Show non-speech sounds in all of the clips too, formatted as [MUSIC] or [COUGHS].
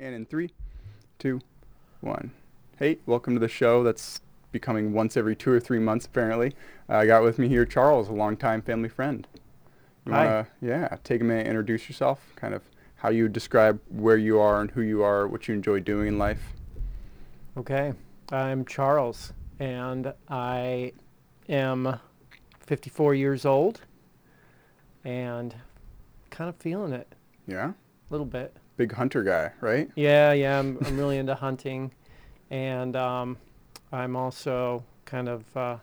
And in three, two, one. Hey, welcome to the show that's becoming once every two or three months, apparently. Uh, I got with me here Charles, a longtime family friend. You Hi. Wanna, yeah, take a minute, introduce yourself, kind of how you describe where you are and who you are, what you enjoy doing in life. Okay, I'm Charles, and I am 54 years old, and kind of feeling it Yeah? a little bit. Big hunter guy, right? Yeah, yeah, I'm, I'm really into hunting, and um, I'm also kind of, uh,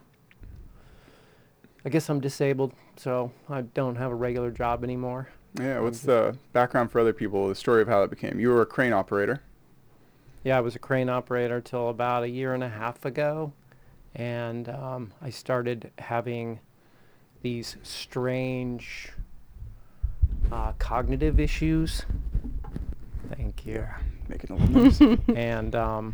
I guess I'm disabled, so I don't have a regular job anymore. Yeah, what's the background for other people, the story of how that became? You were a crane operator. Yeah, I was a crane operator till about a year and a half ago, and um, I started having these strange uh, cognitive issues. Thank you. Making a little noise. and um,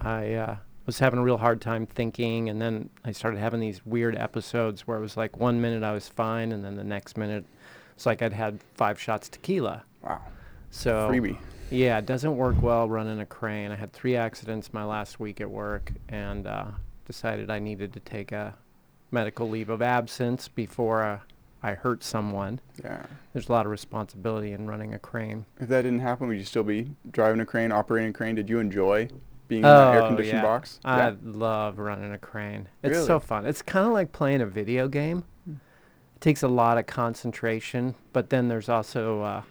I uh, was having a real hard time thinking, and then I started having these weird episodes where it was like one minute I was fine, and then the next minute it's like I'd had five shots tequila. Wow. So Freebie. yeah, it doesn't work well running a crane. I had three accidents my last week at work and uh, decided I needed to take a medical leave of absence before uh, I hurt someone. Yeah. There's a lot of responsibility in running a crane. If that didn't happen, would you still be driving a crane, operating a crane? Did you enjoy being in that air Oh, conditioned yeah. box? I love running a crane. It's Really? so fun. It's kind of like playing a video game. Hmm. It takes a lot of concentration, but then there's also, uh,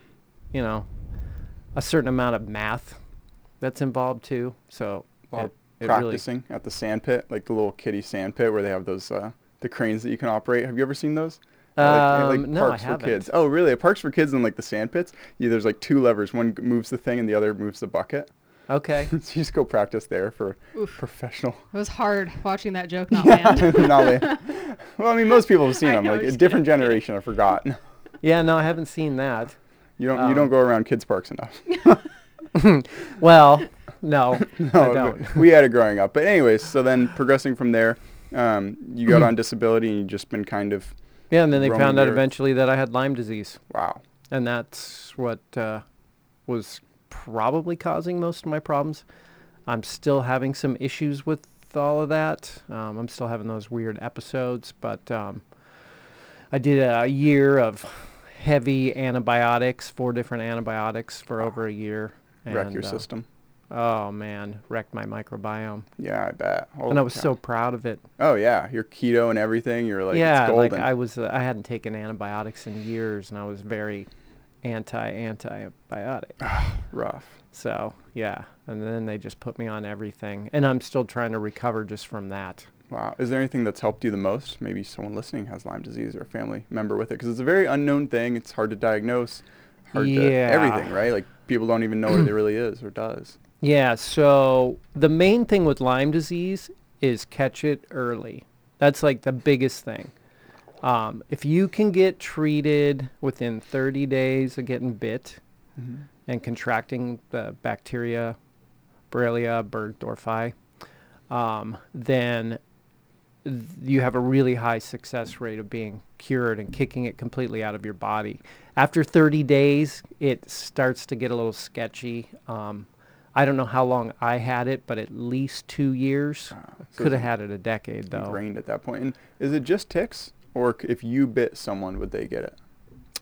you know, a certain amount of math that's involved too. So it, it really practicing at the sand pit, like the little kiddie sand pit where they have those uh, the cranes that you can operate. Have you ever seen those? At, like, like, Um, no, I parks for haven't. kids. Oh, really? At parks for kids and like the sand pits, yeah, there's like two levers. One moves the thing and the other moves the bucket. Okay. [LAUGHS] so you just go practice there for Oof. professional. It was hard watching that joke not [LAUGHS] land. [LAUGHS] Not la- well, I mean, most people have seen I them. know, Like a different kidding. generation have forgotten. Yeah, no, I haven't seen that. You don't. you Um, don't go around kids parks enough. Well, no, No, but don't. we had it growing up. But anyways, so then progressing from there, um, you got on disability and you've just been kind of Yeah, and then they found out eventually that I had Lyme disease, wow. and that's what uh, was probably causing most of my problems. I'm still having some issues with all of that. Um, I'm still having those weird episodes, but um, I did a year of heavy antibiotics, four different antibiotics for over a year. Wreck your uh, system. Oh man, wrecked my microbiome, Yeah, I bet. and I was so proud of it. Oh yeah, your keto and everything. You're like yeah, like. I was, uh, I hadn't taken antibiotics in years, and I was very anti antibiotic. [SIGHS] Rough. So yeah, and then they just put me on everything, and I'm still trying to recover just from that. Wow. Is there anything that's helped you the most? Maybe someone listening has Lyme disease or a family member with it, because it's a very unknown thing. It's hard to diagnose. Hard to Yeah. everything, right? Like people don't even know what it really is or does. Yeah. So the main thing with Lyme disease is catch it early. That's like the biggest thing. Um, if you can get treated within 30 days of getting bit, Mm-hmm. and contracting the bacteria, Borrelia burgdorferi, um, then th- you have a really high success rate of being cured and kicking it completely out of your body. After 30 days, it starts to get a little sketchy. Um, I don't know how long I had it, but at least two years. Ah, so Could have had it a decade though. ingrained at that point. And is it just ticks, or if you bit someone, would they get it?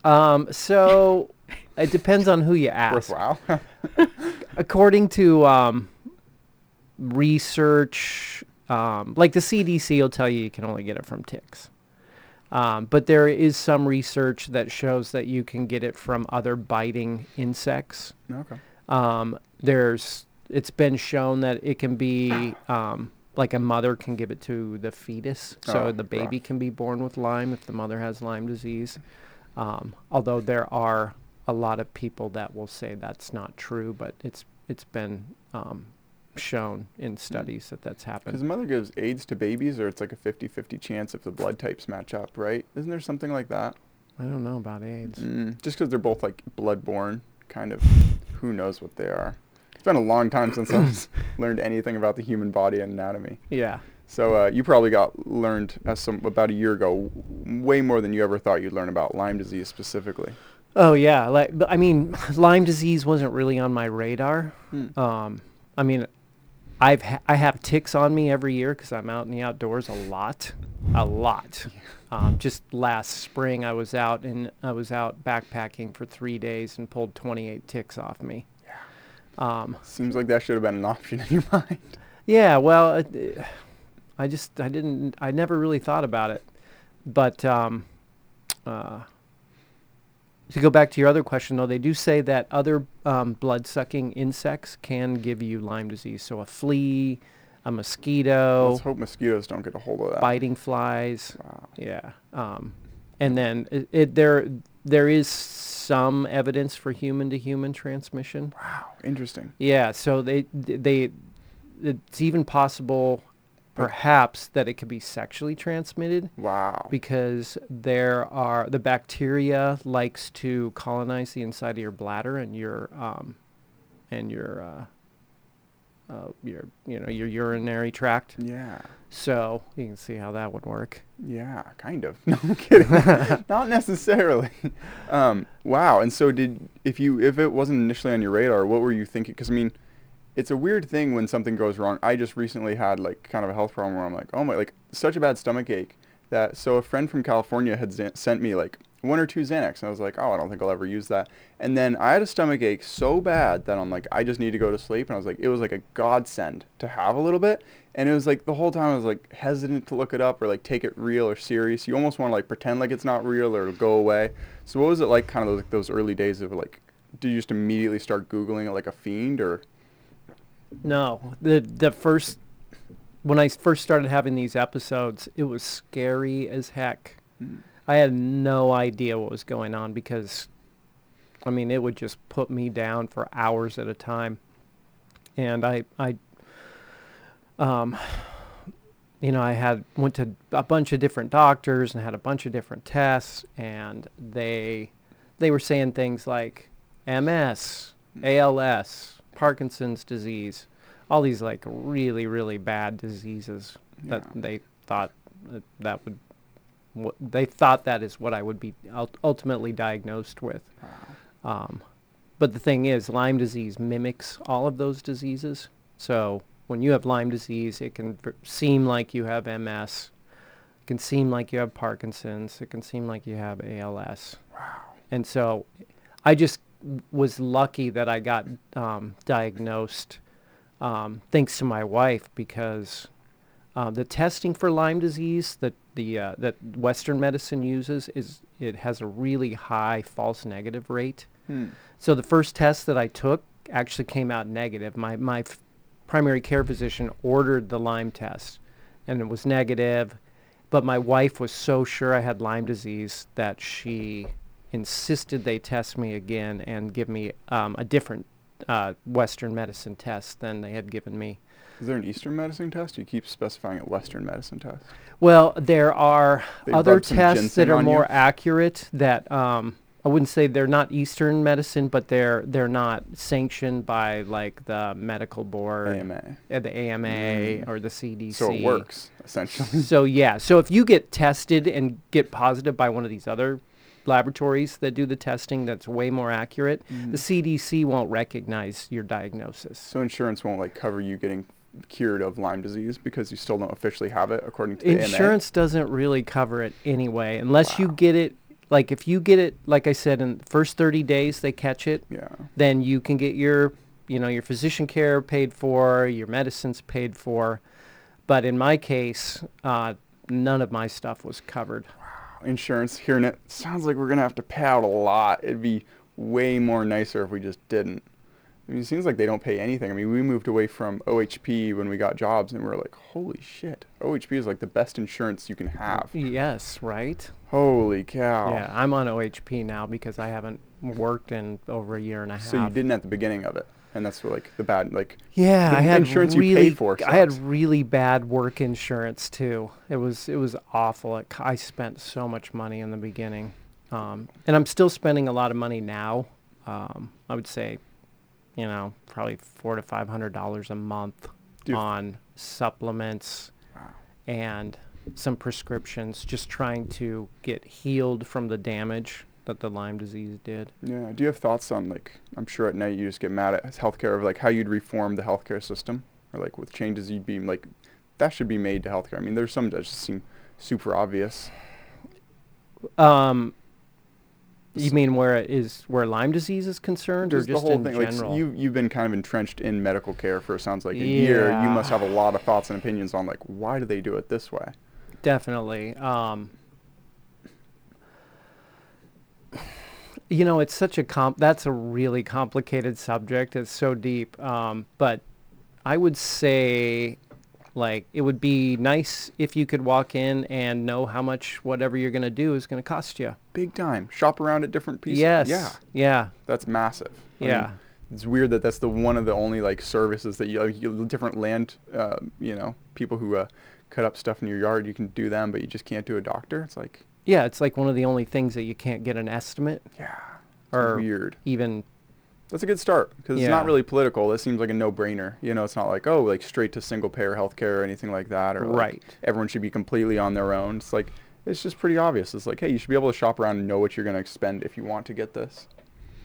Um, so [LAUGHS] it depends on who you ask. Worthwhile. [LAUGHS] according to um, research, um, like the CDC will tell you you can only get it from ticks. Um, but there is some research that shows that you can get it from other biting insects. okay. Um, there's it's been shown that it can be um, like a mother can give it to the fetus, so Oh, the baby can be born with Lyme if the mother has Lyme disease. Um, although there are a lot of people that will say that's not true, but it's it's been um, shown in studies that that's happened. Because mother gives AIDS to babies, or it's like a 50-50 chance if the blood types match up, right? Isn't there something like that? I don't know about AIDS. Mm, just because they're both like blood-borne, kind of. Who knows what they are? It's been a long time since I've [LAUGHS] learned anything about the human body and anatomy. Yeah. So uh, you probably got learned as some about a year ago, way more than you ever thought you'd learn about Lyme disease specifically. Oh yeah, like but I mean, [LAUGHS] Lyme disease wasn't really on my radar. Hmm. Um, I mean, I've ha- I have ticks on me every year because I'm out in the outdoors a lot, a lot. [LAUGHS] Um, just last spring, I was out and I was out backpacking for three days and pulled 28 ticks off me. Um, Seems like that should have been an option [LAUGHS] in your mind. yeah, well, it, I just I didn't I never really thought about it, but um, uh, to go back to your other question though, they do say that other um, blood-sucking insects can give you Lyme disease. So a flea, a mosquito, Let's hope mosquitoes don't get a hold of that. biting flies. Wow. Yeah. Um, and then it, it there there is some evidence for human to human transmission. Wow. Interesting. Yeah, so they they it's even possible perhaps that it could be sexually transmitted Wow. because there are the bacteria likes to colonize the inside of your bladder and your um and your uh, uh your you know your urinary tract. yeah. So you can see how that would work. Yeah, kind of. [LAUGHS] No, I'm kidding. [LAUGHS] Not necessarily. Um, wow. And so, did if you if it wasn't initially on your radar, what were you thinking? Because I mean, it's a weird thing when something goes wrong. I just recently had like kind of a health problem where I'm like, oh my, like such a bad stomach ache that. So a friend from California had sent me like one or two Xanax, and I was like, oh, I don't think I'll ever use that. And then I had a stomach ache so bad that I'm like, I just need to go to sleep. And I was like, it was like a godsend to have a little bit. And it was like the whole time I was like hesitant to look it up or like take it real or serious. You almost want to like pretend like it's not real or it'll go away. So what was it like kind of those, those early days of like, did you just immediately start Googling it like a fiend or? No, the the first when I first started having these episodes, it was scary as heck. Hmm. I had no idea what was going on because, I mean, it would just put me down for hours at a time, and I I um you know I had went to a bunch of different doctors and had a bunch of different tests, and they they were saying things like MS, ALS, Parkinson's disease, all these like really really bad diseases that Yeah. they thought that, that would they thought that is what I would be ultimately diagnosed with. Wow. Um, but the thing is, Lyme disease mimics all of those diseases. So when you have Lyme disease, it can seem like you have MS. It can seem like you have Parkinson's. It can seem like you have ALS. Wow. And so I just was lucky that I got um, diagnosed um, thanks to my wife because uh, the testing for Lyme disease that the uh, that Western medicine uses is it has a really high false negative rate. Hmm. So the first test that I took actually came out negative. My my f- primary care physician ordered the Lyme test, and it was negative. But my wife was so sure I had Lyme disease that she insisted they test me again and give me um, a different uh, Western medicine test than they had given me. Is there an Eastern medicine test? You keep specifying a Western medicine test. Well, there are They other tests that are on you? more accurate that um, I wouldn't say they're not Eastern medicine, but they're they're not sanctioned by like the medical board, AMA. uh, the AMA Mm. or the CDC. So it works essentially. So yeah, so if you get tested and get positive by one of these other laboratories that do the testing that's way more accurate, the CDC won't recognize your diagnosis. So insurance won't like cover you getting cured of Lyme disease because you still don't officially have it according to. Insurance doesn't really cover it anyway, unless you get it. Like if you get it, like I said, in the first 30 days they catch it, Yeah. then you can get your, you know, your physician care paid for, your medicines paid for. But in my case, uh, none of my stuff was covered. wow. Insurance hearing it sounds like we're gonna have to pay out a lot. It'd be way more nicer if we just didn't. I mean, it seems like they don't pay anything. I mean, we moved away from OHP when we got jobs, and we are like, "Holy shit! OHP is like the best insurance you can have." Yes, right. Holy cow! Yeah, I'm on OHP now because I haven't worked in over a year and a half. So you didn't at the beginning of it, and that's like the bad like. Yeah, the I had insurance you paid really, for I had really bad work insurance too. It was it was awful. It, I spent so much money in the beginning, um, and I'm still spending a lot of money now. Um, I would say, you know, probably four to five hundred dollars a month you- on supplements Wow. and some prescriptions, just trying to get healed from the damage. that the Lyme disease did. Yeah. Do you have thoughts on like I'm sure at night you just get mad at healthcare of like how you'd reform the healthcare system or like with changes you'd be like that should be made to healthcare. I mean, there's some that just seem super obvious. Um, you mean where it is where Lyme disease is concerned, or Just just the whole in thing. general? Like you you've been kind of entrenched in medical care for sounds like a year. You must have a lot of thoughts and opinions on like why do they do it this way? Definitely. Um, you know, it's such a comp. That's a really complicated subject. It's so deep. Um, but I would say, like, it would be nice if you could walk in and know how much whatever you're going to do is going to cost you. Big time. Shop around at different pieces. Yes. Yeah. Yeah. That's massive. I mean, Yeah. it's weird that that's the one of the only like services that you, like, you different land, uh, you know, people who uh, cut up stuff in your yard, you can do them, but you just can't do a doctor. It's like, Yeah. It's like one of the only things that you can't get an estimate yeah, or weird. even. That's a good start because it's not really political. This seems like a no-brainer. You know, it's not like oh, like straight to single-payer healthcare or anything like that, or like, Right. everyone should be completely on their own. It's like it's just pretty obvious. It's like hey, you should be able to shop around and know what you're going to expend if you want to get this.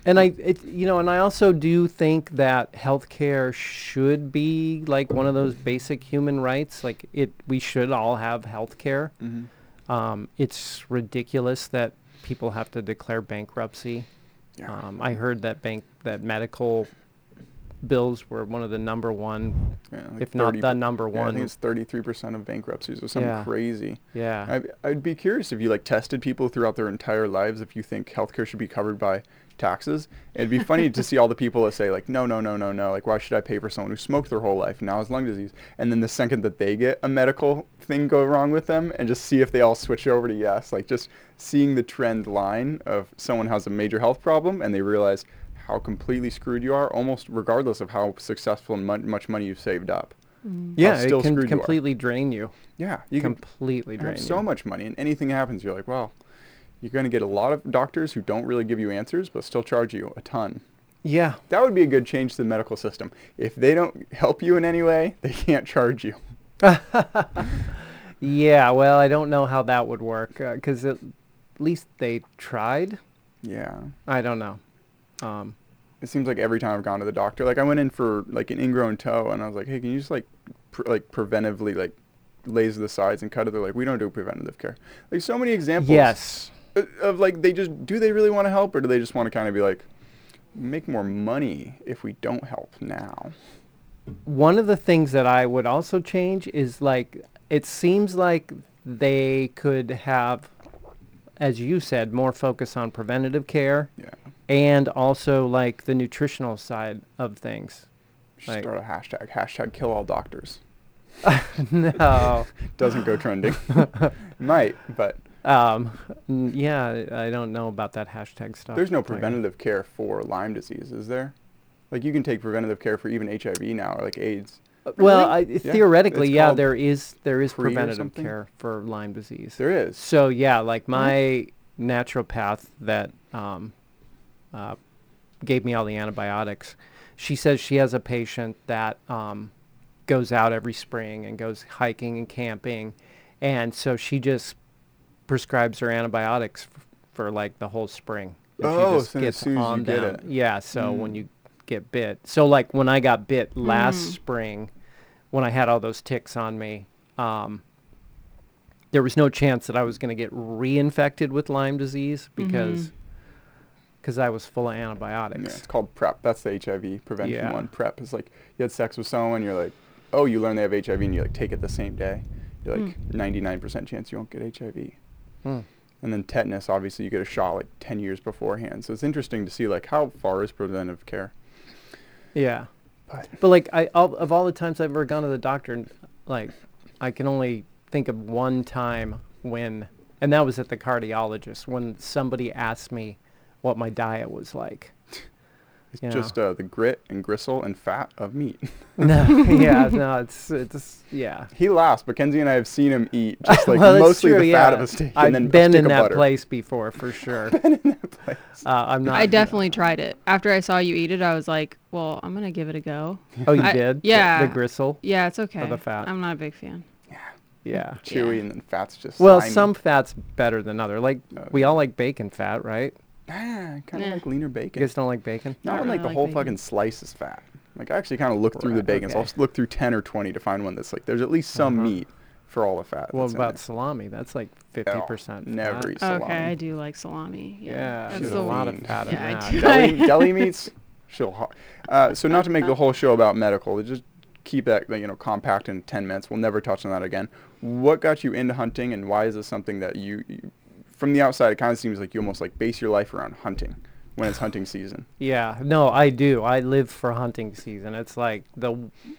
And I, it, you know, and I also do think that healthcare should be like one of those basic human rights. Like it, we should all have healthcare. Mm-hmm. Um, it's ridiculous that people have to declare bankruptcy. Yeah. Um, I heard that bank that medical bills were one of the number one, Yeah, like if not the number Yeah, I one. think it's 33% of bankruptcies or something Yeah. crazy. yeah. I, I'd be curious if you like tested people throughout their entire lives if you think healthcare should be covered by taxes. It'd be funny to see all the people that say like, no, no, no, no, no. Like, why should I pay for someone who smoked their whole life and now has lung disease? And then the second that they get a medical thing go wrong with them, and just see if they all switch over to yes. Like just seeing the trend line of someone has a major health problem and they realize how completely screwed you are, almost regardless of how successful and mon- much money you've saved up. Mm. yeah, still it can screwed you completely drain you. Yeah, you can completely drain have you. so much money and anything happens you're like well you're going to get a lot of doctors who don't really give you answers but still charge you a ton Yeah. that would be a good change to the medical system if they don't help you in any way [LAUGHS] they can't charge you [LAUGHS] Yeah, well, I don't know how that would work because at least they tried. yeah I don't know. Um, it seems like every time i've gone to the doctor like i went in for like an ingrown toe and i was like hey can you just like pr- like preventively like laser the sides and cut it they're like we don't do preventative care like so many examples yes. Uh, of like they just do they really want to help or do they just want to kind of be like make more money if we don't help now One of the things that I would also change is like it seems like they could have, as you said, more focus on preventative care yeah and also like the nutritional side of things. Like- start a hashtag. Hashtag kill all doctors. [LAUGHS] no. [LAUGHS] Doesn't go trending. [LAUGHS] Might, but Um, yeah, I don't know about that hashtag stuff. there's no preventative care for Lyme disease, is there? Like you can take preventative care for even HIV now, or like AIDS. Well, I, Yeah, theoretically, it's yeah, there is there is PRE preventative care for Lyme disease. There is. So yeah, like my naturopath that um, uh, gave me all the antibiotics, she says she has a patient that um, goes out every spring and goes hiking and camping, and so she just prescribes her antibiotics f- for like the whole spring. She Oh, so as soon as you get down. it. Yeah, so when Mm. you get bit, so like when I got bit last Mm. spring, when I had all those ticks on me. Um, there was no chance that I was going to get reinfected with Lyme disease because because I was full of Yeah, antibiotics. it's called PrEP. That's the HIV prevention Yeah. one. PrEP is like you had sex with someone, you're like, oh, you learn they have HIV, and you like take it the same day. You're like 99% chance you won't get HIV. And then tetanus, obviously, you get a shot like 10 years beforehand. So it's interesting to see like how far is preventive care. Yeah, But but like I all, of all the times I've ever gone to the doctor, like I can only think of one time when, and that was at the cardiologist when somebody asked me what my diet was like. It's Yeah. just uh, the grit and gristle and fat of meat. [LAUGHS] no, yeah, no, [LAUGHS] it's it's yeah. he laughs, but Kenzie and I have seen him eat just [LAUGHS] like well, mostly true, the yeah. fat of a steak I've and then been a stick in of that butter. place before for sure. Been in that place. Uh, I'm not. I definitely tried it. After I saw you eat it, I was like, well, I'm going to give it a go. Oh, you I- did? Yeah. The, gristle. Yeah, it's okay. the fat. I'm not a big fan. Yeah. Yeah. Chewy Yeah. and then fat's just Well, slimy. some fat's better than other. Like Oh, we all like bacon fat, right? Ah, kind of Yeah. like leaner bacon. You bacon. guys don't like bacon? Not Not when like the like whole bacon. fucking slice is fat. Like I actually kind of look through the Right, bacon. So I'll okay. s- look through ten or twenty to find one that's like there's at least some Uh-huh. meat for all the fat. Well, that's in about there. salami? That's like fifty percent. never eat salami. Okay, I do like salami. Yeah, Yeah, that's there's the a lot of fiend. fat in Yeah, I that. do. deli, [LAUGHS] deli meats. She'll. ho- Uh, so not to make the whole show about medical, just keep that you know compact in ten minutes. We'll never touch on that again. What got you into hunting, and why is this something that you, you from the outside, it kind of seems like you almost like base your life around hunting when it's hunting season. Yeah, no, I do. I live for hunting season. It's like the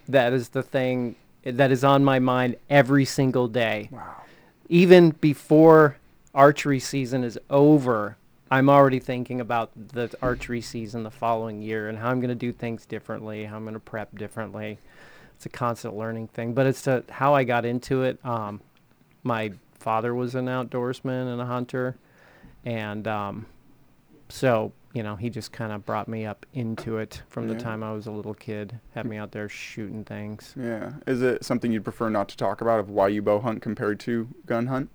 that is the thing that is on my mind every single day. Wow. Even before archery season is over, I'm already thinking about the archery season the following year and how I'm going to do things differently, how I'm going to prep differently. It's a constant learning thing, but it's to how I got into it. Um, my father was an outdoorsman and a hunter, and um, so you know he just kind of brought me up into it from the time I was a little kid. Had me out there shooting things. Yeah. Is it something you'd prefer not to talk about of why you bow hunt compared to gun hunt?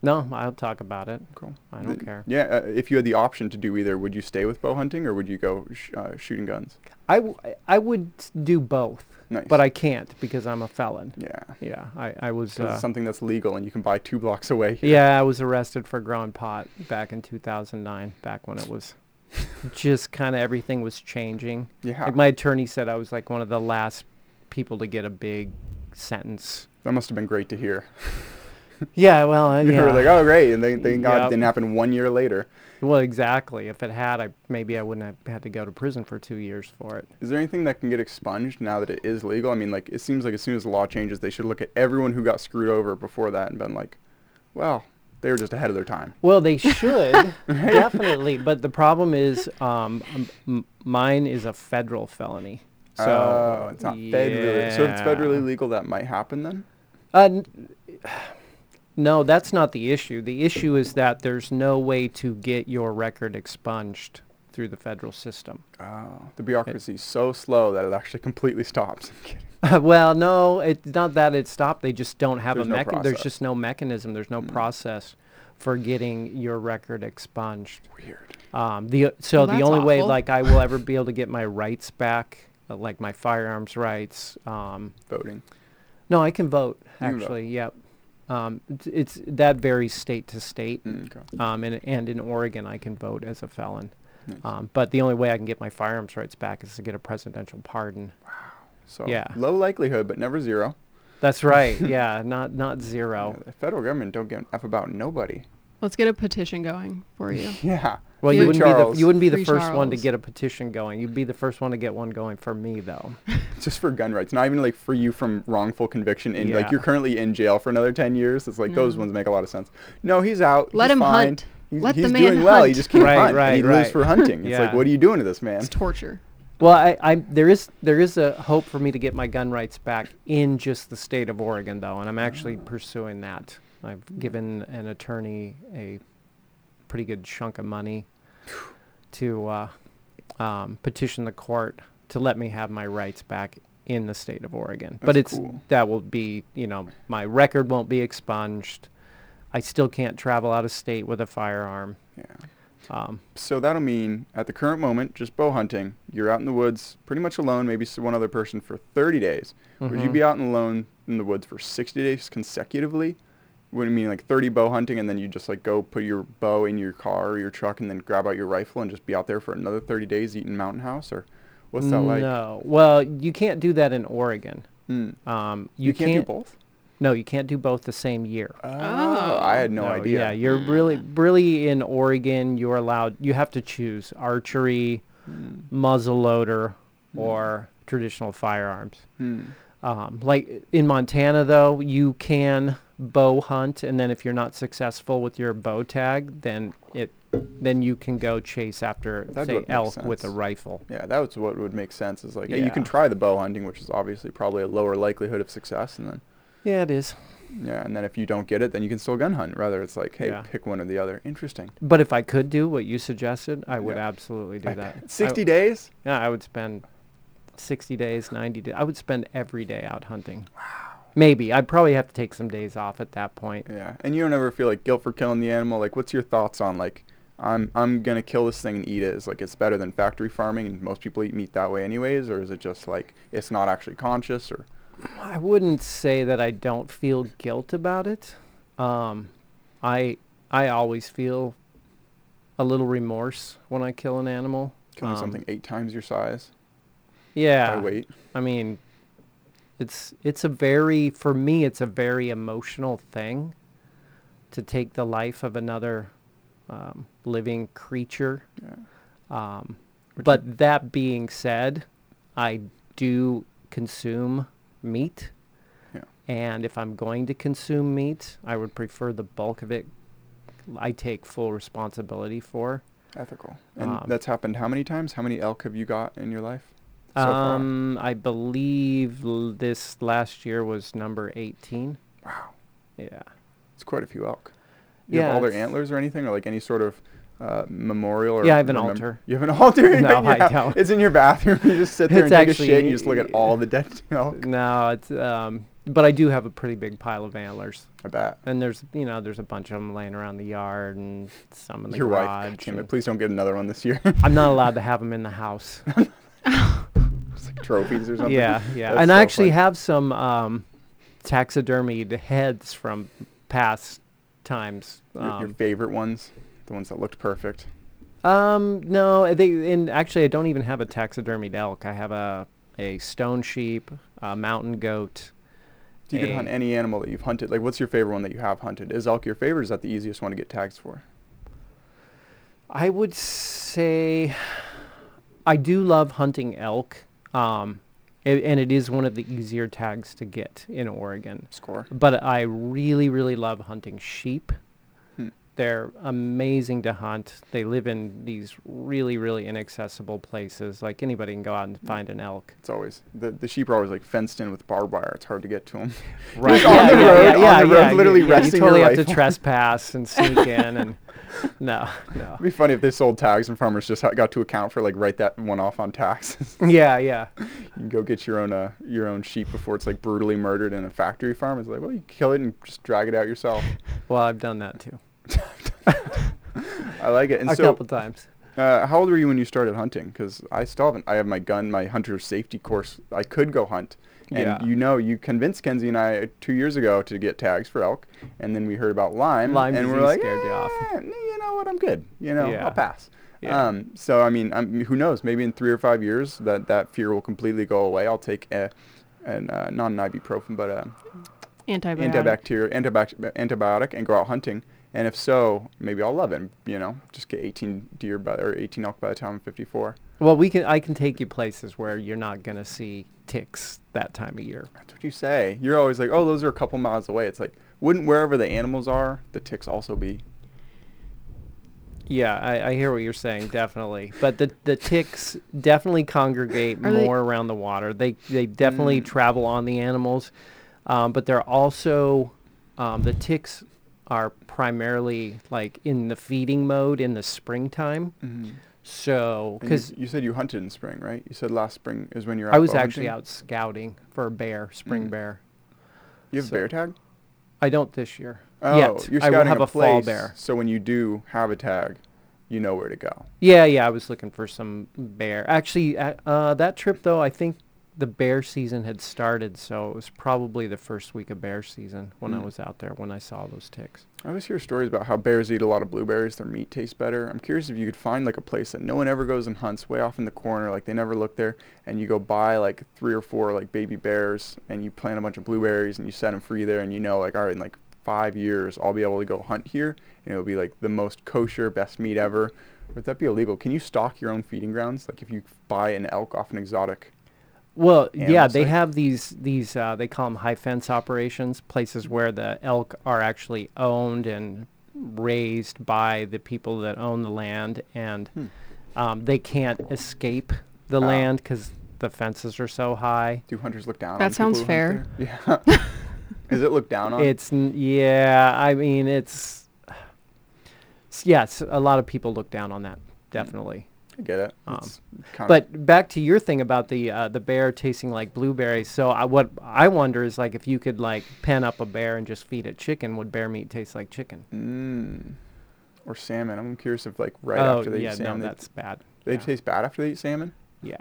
No, I'll talk about it. Cool. I don't Th- care. Yeah. Uh, if you had the option to do either, would you stay with bow hunting or would you go sh- uh, shooting guns? I, w- I would do both, Nice. but I can't because I'm a felon. Yeah. Yeah, I, I was. Uh, something that's legal and you can buy two blocks away. here. yeah, I was arrested for growing pot back in 2009, back when it was [LAUGHS] just kind of everything was changing. Yeah. Like my attorney said, I was like one of the last people to get a big sentence. that must have been great to hear. Yeah, well, uh, [LAUGHS] You yeah. were like, oh, great. And they, thank God it didn't happen one year later. Well, exactly. If it had, I maybe I wouldn't have had to go to prison for two years for it. Is there anything that can get expunged now that it is legal? I mean, like, it seems like as soon as the law changes, they should look at everyone who got screwed over before that and been like, well, they were just ahead of their time. Well, they [LAUGHS] should definitely, but the problem is, um, m- mine is a federal felony. So oh, it's not federally. So if it's federally legal, that might happen then? Uh, n- no, that's not the issue. The issue is that there's no way to get your record expunged through the federal system. Oh, the bureaucracy is so slow that it actually completely stops. [LAUGHS] I'm kidding. [LAUGHS] well, no, it's not that it stopped. They just don't have There's a no mechanism. There's just no mechanism. There's no Mm. process for getting your record expunged. Weird. Um, the so Well, the that's only way like I will ever be able to get my rights back, uh, like my firearms rights. Um, Voting. no, I can vote You can vote. actually. Yep. Um, it's, it's that varies state to state. Mm, okay. Um, and and in Oregon, I can vote as a felon. Nice. Um, but the only way I can get my firearms rights back is to get a presidential pardon. Wow. So yeah. low likelihood, but never zero. That's right. [LAUGHS] yeah, not not zero. Yeah, the federal government don't give an F about nobody. Let's get a petition going for you. [LAUGHS] Yeah. Well, you wouldn't be the you wouldn't be the Free first one to get a petition going. You'd be the first one to get one going for me, though. [LAUGHS] Just for gun rights, not even like for you from wrongful conviction. And like you're currently in jail for another ten years. It's like those ones make a lot of sense. No, he's out. Let he's him fine. hunt. He's, Let the he's man doing well. He just can't Right, hunt. and right, he lives for hunting. It's like, [LAUGHS] what are you doing to this man? It's torture. Well, I, I there is there is a hope for me to get my gun rights back in just the state of Oregon, though, and I'm actually pursuing that. I've given an attorney a pretty good chunk of money to uh, um, petition the court to let me have my rights back in the state of Oregon. but it's cool. that will be, you know, my record won't be expunged. I still can't travel out of state with a firearm. Yeah. Um, So that'll mean at the current moment, just bow hunting, you're out in the woods pretty much alone, maybe one other person for 30 days. Would you Mhm. be out and alone in the woods for 60 days consecutively? What do you mean, like 30 bow hunting, and then you just like go put your bow in your car or your truck, and then grab out your rifle and just be out there for another 30 days eating mountain house, or what's that like? No. Well, you can't do that in Oregon. Mm. Um, You, can't, do both. No, you can't do both the same year. Oh, I had no, idea. Yeah, you're Mm. really, really in Oregon. You're allowed. You have to choose archery, Mm. muzzle loader, Mm. or traditional firearms. Um, like in Montana, though, you can bow hunt, and then if you're not successful with your bow tag, then it, then you can go chase after That'd say elk with a rifle. Yeah, that was what would make sense. Is like, yeah. you can try the bow hunting, which is obviously probably a lower likelihood of success, and then Yeah, it is. yeah, and then if you don't get it, then you can still gun hunt. Rather, it's like, hey, Yeah. pick one or the other. Interesting. But if I could do what you suggested, I would Yeah. absolutely do that. 60 I, days? Yeah, I would spend 60 days, 90 days. I would spend every day out hunting. Wow. Maybe. I'd probably have to take some days off at that point. Yeah. And you don't ever feel like guilt for killing the animal. Like, what's your thoughts on like, I'm I'm gonna kill this thing and eat it is like it's better than factory farming and most people eat meat that way anyways, or is it just like it's not actually conscious or I wouldn't say that I don't feel guilt about it. Um, I I always feel a little remorse when I kill an animal. killing Um, something eight times your size Yeah. by weight? I mean, it's it's a very for me it's a very emotional thing to take the life of another um, living creature. Yeah. Um, but that being said, I do consume meat. Yeah. And if I'm going to consume meat, I would prefer the bulk of it I take full responsibility for. Ethical. And Um, that's happened how many times? How many elk have you got in your life? So far? um, I believe l- this last year was number 18. Wow. Yeah. It's quite a few elk. You have Yeah, all their antlers or anything, or like any sort of uh, memorial? Or Yeah, I have an remem- altar. You have an [LAUGHS] altar? No, I Yeah. don't. It's in your bathroom. [LAUGHS] You just sit there It's and take a shit, and you just look at all the dead [LAUGHS] elk. No, it's um, but I do have a pretty big pile of antlers, I bet. and there's you know there's a bunch of them laying around the yard and some in the Your wife. garage. God damn it! Please don't get another one this year. I'm not allowed to have them in the house. Trophies or something. yeah, [LAUGHS] yeah, That's and I actually funny. have some um, taxidermied heads from past times. Your, your Um, favorite ones, the ones that looked perfect. Um, no, they and actually I don't even have a taxidermied elk. I have a a stone sheep, a mountain goat. Do you could hunt any animal that you've hunted? Like, what's your favorite one that you have hunted? Is elk your favorite? Is that the easiest one to get tags for? I would say I do love hunting elk. Um, a- and it is one of the easier tags to get in Oregon. Score. But I really, really love hunting sheep. They're amazing to hunt. They live in these really, really inaccessible places. Like anybody can go out and find an elk. It's always the the sheep are always like fenced in with barbed wire. It's hard to get to them. [LAUGHS] Right. [LAUGHS] on the road- on the road, literally you, yeah, resting you your totally have to trespass and sneak in and [LAUGHS] no, no. It'd be funny if they sold tags and farmers just ha- got to account for like write that one off on taxes. Yeah, yeah. you can go get your own uh, your own sheep before it's like brutally murdered in a factory farm. It's like, well, you kill it and just drag it out yourself. Well, I've done that too. [LAUGHS] I like it. And a so, couple times. uh, how old were you when you started hunting? Because I still haven't. I have my gun, my hunter safety course. I could go hunt, and Yeah. you know, you convinced Kenzie and I two years ago to get tags for elk, and then we heard about Lyme, Lyme and we're disease like, scared you off. "Eh, you know what? I'm good. You know, Yeah. I'll pass. Yeah. Um, so I mean, I'm, who knows? Maybe in three or five years, that that fear will completely go away. I'll take a, an uh, not an ibuprofen, but a Antibiotic. antibacterial antibac- antibiotic and go out hunting. And if so, maybe I'll love it. You know, just get 18 deer by or 18 elk by the time I'm 54. Well, we can. I can take you places where you're not gonna see ticks that time of year. That's what you say. You're always like, oh, those are a couple miles away. It's like, wouldn't wherever the animals are, the ticks also be? Yeah, I, I hear what you're saying, definitely. But the the ticks definitely congregate Are they- more around the water. They they definitely Mm. travel on the animals, um, but they're also um, the ticks are primarily like in the feeding mode in the springtime. Mm-hmm. So, Because because you, said you hunted in spring, right? You said last spring is when you're out. I was actually hunting? out scouting for a bear, spring Mm. bear. You have so- bear tag? I don't this year. Oh, yet. you're I will scouting have a, a fall bear. So when you do have a tag, you know where to go. Yeah, yeah, I was looking for some bear. Actually, uh, uh, that trip though, I think the bear season had started, so it was probably the first week of bear season when I Mm. was out there when I saw those ticks. I always hear stories about how bears eat a lot of blueberries. Their meat tastes better. I'm curious if you could find like a place that no one ever goes and hunts, way off in the corner, like they never look there, and you go buy like three or four like baby bears, and you plant a bunch of blueberries, and you set them free there, and you know like all right, in like five years I'll be able to go hunt here, and it'll be like the most kosher, best meat ever. Would that be illegal? Can you stock your own feeding grounds? Like if you buy an elk off an exotic? Well, yeah, they site? have these these uh, they call them high fence operations, places where the elk are actually owned and raised by the people that own the land, and Hmm. um, they can't escape the land because the fences are so high. Do hunters look down That people sounds fair. Yeah. [LAUGHS] [LAUGHS] Is it looked down on? It's yeah, I mean it's [SIGHS] s- yes, a lot of people look down on that, definitely. I get it. um, But back to your thing about the uh, the bear tasting like blueberries. So I, what I wonder is like if you could like pen up a bear and just feed it chicken, would bear meat taste like chicken? Mm. or salmon. I'm curious if like right oh after they yeah, eat salmon, no, they- that's bad. they, yeah. taste bad after they eat salmon. Yeah.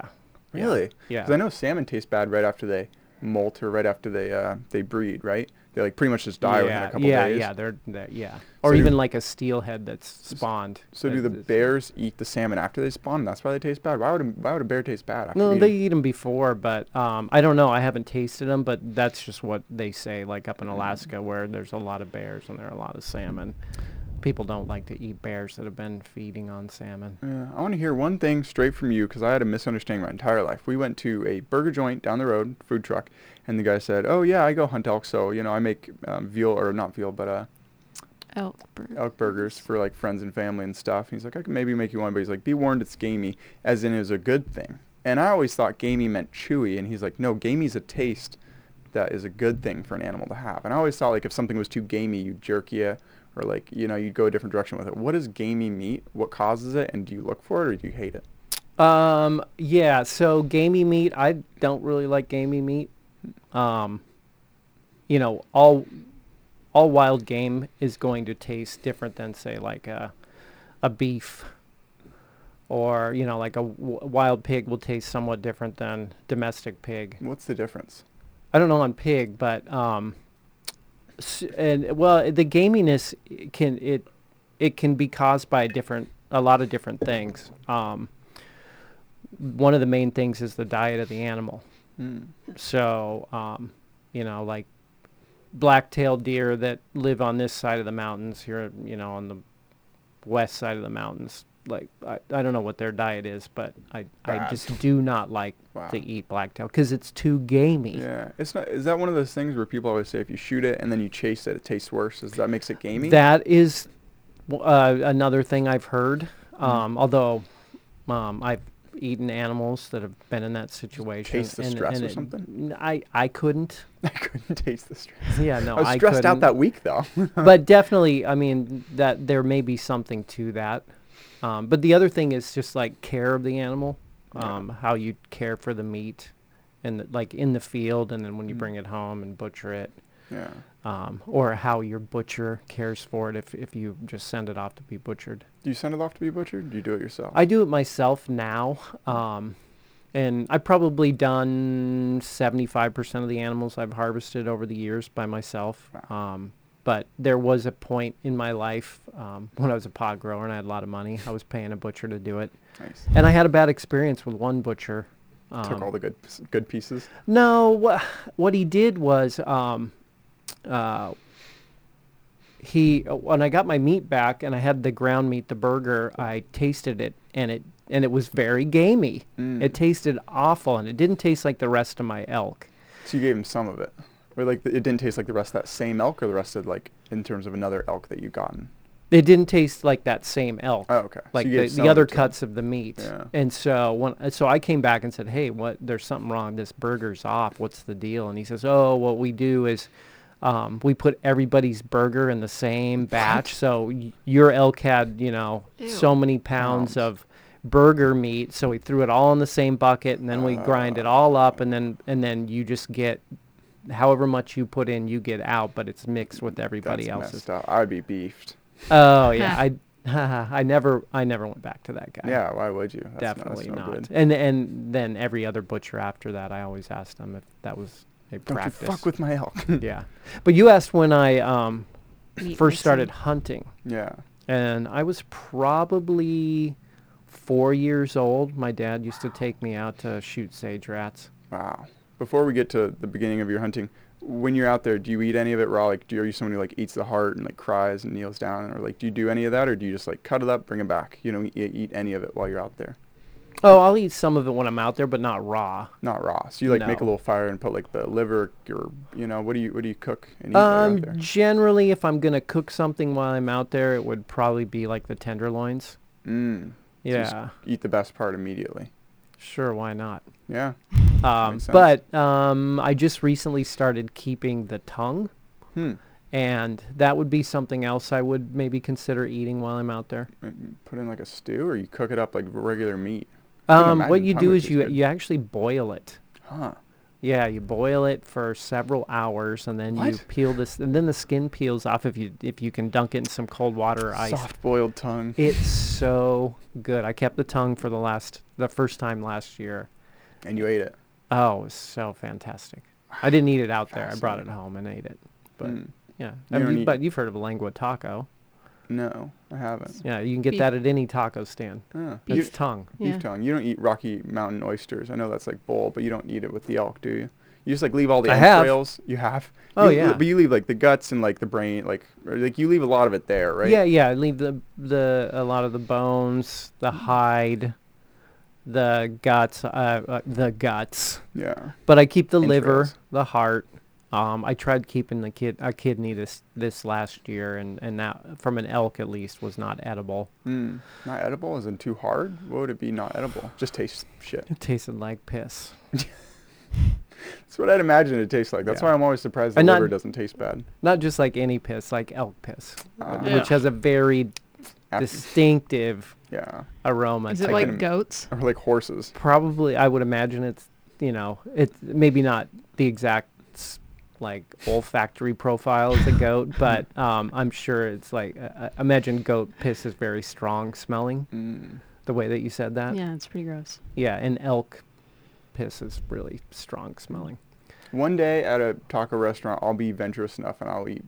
Really? Yeah. Because I know salmon tastes bad right after they molt or right after they uh, they breed, right? They like pretty much just die yeah, within a couple yeah, days. yeah, they're, they're yeah. Or do- even like a steelhead that's spawned. So do the bears eat the salmon after they spawn? That's why they taste bad. Why would a, why would a bear taste bad after No, eating? they eat them before, but um, I don't know. I haven't tasted them, but that's just what they say. Like up in Alaska, where there's a lot of bears and there are a lot of salmon. People don't like to eat bears that have been feeding on salmon. Yeah, I want to hear one thing straight from you because I had a misunderstanding my entire life. We went to a burger joint down the road, food truck, and the guy said, "Oh yeah, I go hunt elk, so you know I make um, veal or not veal, but uh, Elk burger. elk burgers for like friends and family and stuff." And he's like, "I can maybe make you one," but he's like, "Be warned, it's gamey," as in it was a good thing. And I always thought gamey meant chewy, and he's like, "No, gamey's a taste that is a good thing for an animal to have." And I always thought like if something was too gamey, you jerky it. Or like you know you'd go a different direction with it. What is gamey meat? What causes it? And do you look for it or do you hate it? Um, yeah. So gamey meat, I don't really like gamey meat. Um, you know, all all wild game is going to taste different than say like a a beef or you know like a w- wild pig will taste somewhat different than domestic pig. What's the difference? I don't know on pig, but um, and well, the gaminess can it it can be caused by different a lot of different things. Um, one of the main things is the diet of the animal. Hmm. So, um, you know, like black-tailed deer that live on this side of the mountains here, you know, on the west side of the mountains. Like I, I don't know what their diet is, but I, I just do not like Wow. to eat blacktail because it's too gamey. Yeah, it's not. Is that one of those things where people always say if you shoot it and then you chase it, it tastes worse? Is that makes it gamey? That is uh, another thing I've heard. Mm-hmm. Um, although um, I've eaten animals that have been in that situation. taste the and- stress and or it- something? I couldn't. [LAUGHS] I couldn't taste the stress. Yeah, no, I was I stressed out that week though. [LAUGHS] but definitely, I mean that there may be something to that. Um, but the other thing is just like care of the animal, Yeah. um, how you care for the meat, and the, like in the field, and then when you Mhm. bring it home and butcher it. yeah. um, or how your butcher cares for it if, if you just send it off to be butchered. Do you send it off to be butchered? Do you do it yourself? I do it myself now, um, and I've probably done 75% of the animals I've harvested over the years by myself. Wow. Um, but there was a point in my life um, when I was a pot grower and I had a lot of money. I was paying a butcher to do it, nice. and I had a bad experience with one butcher. Took Um, all the good good pieces. no, what what he did was, um, uh, he when I got my meat back and I had the ground meat, the burger, I tasted it and it and it was very gamey. Mm. It tasted awful and it didn't taste like the rest of my elk. So you gave him some of it, or like it didn't taste like the rest of that same elk, or the rest of like in terms of another elk that you've gotten. It didn't taste like that same elk. Oh, okay. Like you the, the other it to cuts of the meat, Yeah. and so when so I came back and said, "Hey, what? There's something wrong. This burger's off. What's the deal?" And he says, "Oh, what we do is um, we put everybody's burger in the same batch. So y- your elk had, you know, so many pounds Pounds. of burger meat. So we threw it all in the same bucket, and then we grind it all up, and then and then you just get." However much you put in, you get out, but it's mixed with everybody That's else's. messed up. I'd be beefed. Oh yeah, I [LAUGHS] I never I never went back to that guy. Yeah. Why would you? That's definitely no not. good. And and then every other butcher after that, I always asked them if that was a Don't practice. you fuck with my elk. [LAUGHS] yeah, but you asked when I um first started hunting, yeah. and I was probably four years old. My dad used to take me out to shoot sage rats. Wow. Before we get to the beginning of your hunting, when you're out there, do you eat any of it raw? Like, do you, are you someone who like eats the heart and like cries and kneels down, or like do you do any of that, or do you just like cut it up, bring it back? You don't eat, eat any of it while you're out there. Oh, I'll eat some of it when I'm out there, but not raw. Not raw. So you like make a little fire and put like the liver or you know what do you what do you cook and eat while out Um, there? generally, if I'm gonna cook something while I'm out there, it would probably be like the tenderloins. Mm. So Yeah, Eat the best part immediately. sure, why not? Yeah. Um, but um, I just recently started keeping the tongue, Hmm. and that would be something else I would maybe consider eating while I'm out there. Put in like a stew, or you cook it up like regular meat. Um, what you do is you good. you actually boil it. Huh. Yeah, you boil it for several hours, and then you peel this, and then the skin peels off if you if you can dunk it in some cold water or ice. Soft boiled tongue. It's so good. I kept the tongue for the last the first time last year. and you ate it. Oh, it was so fantastic. I didn't eat it out there. I brought it home and ate it. But Mm. yeah, You I don't mean, eat- but you've heard of a lengua taco. No, I haven't. Yeah, you can get Beef. that at any taco stand. Ah, Beef. you- It's tongue. beef Yeah. tongue. You don't eat Rocky Mountain oysters. I know that's like bowl, but you don't eat it with the elk, do you? You just like leave all the I have. entrails. You have. Oh, You- yeah. But you leave like the guts and like the brain, like or, like you leave a lot of it there, right? Yeah, yeah. Leave the the a lot of the bones, the Mm. hide, the guts, uh, uh, the guts. Yeah. But I keep the liver, the heart. Um, I tried keeping the kid a kidney this this last year, and and that from an elk at least was not edible. Mm. Not edible? Is it too hard? What would it be not edible? Just tastes shit. It tasted like piss. [LAUGHS] That's what I'd imagine it tastes like. That's Yeah. why I'm always surprised the And not- liver doesn't taste bad. Not just like any piss, like elk piss, Ah. Yeah. which has a very distinctive yeah. aroma. Is it like can- goats? Or like horses. Probably, I would imagine it's you know it's maybe not the exact like olfactory profile as a goat, [LAUGHS] but um, I'm sure it's like uh, imagine goat piss is very strong smelling. Mm. The way that you said that, Yeah, it's pretty gross. yeah, and elk piss is really strong smelling. One day at a taco restaurant, I'll be venturous enough and I'll eat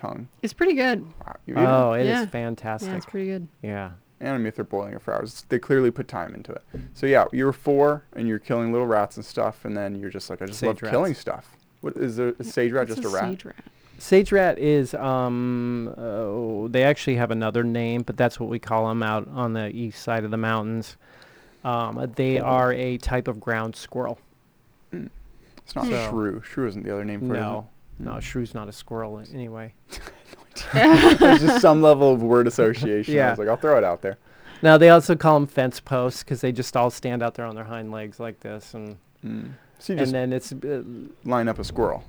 tongue. It's pretty good. Wow, you eat it? Oh, it is Yeah. fantastic. Yeah, it's pretty good. Yeah. And I mean, if they're boiling it for hours, they clearly put time into it. So yeah, you were four and you're killing little rats and stuff, and then you're just like, I just love Sage rats. killing stuff. What is there? Is sage rat What's just a rat? Sage rat? Sage rat is um oh, they actually have another name, but that's what we call them out on the east side of the mountains. Um, they are a type of ground squirrel. It's not So- shrew. Shrew isn't the other name for it. is No, it? no, Mm. shrew's not a squirrel anyway. There's [LAUGHS] just some level of word association. Yeah. I was like, I'll throw it out there. Now they also call them fence posts because they just all stand out there on their hind legs like this, and Mm. So and just then it's uh, line up a squirrel,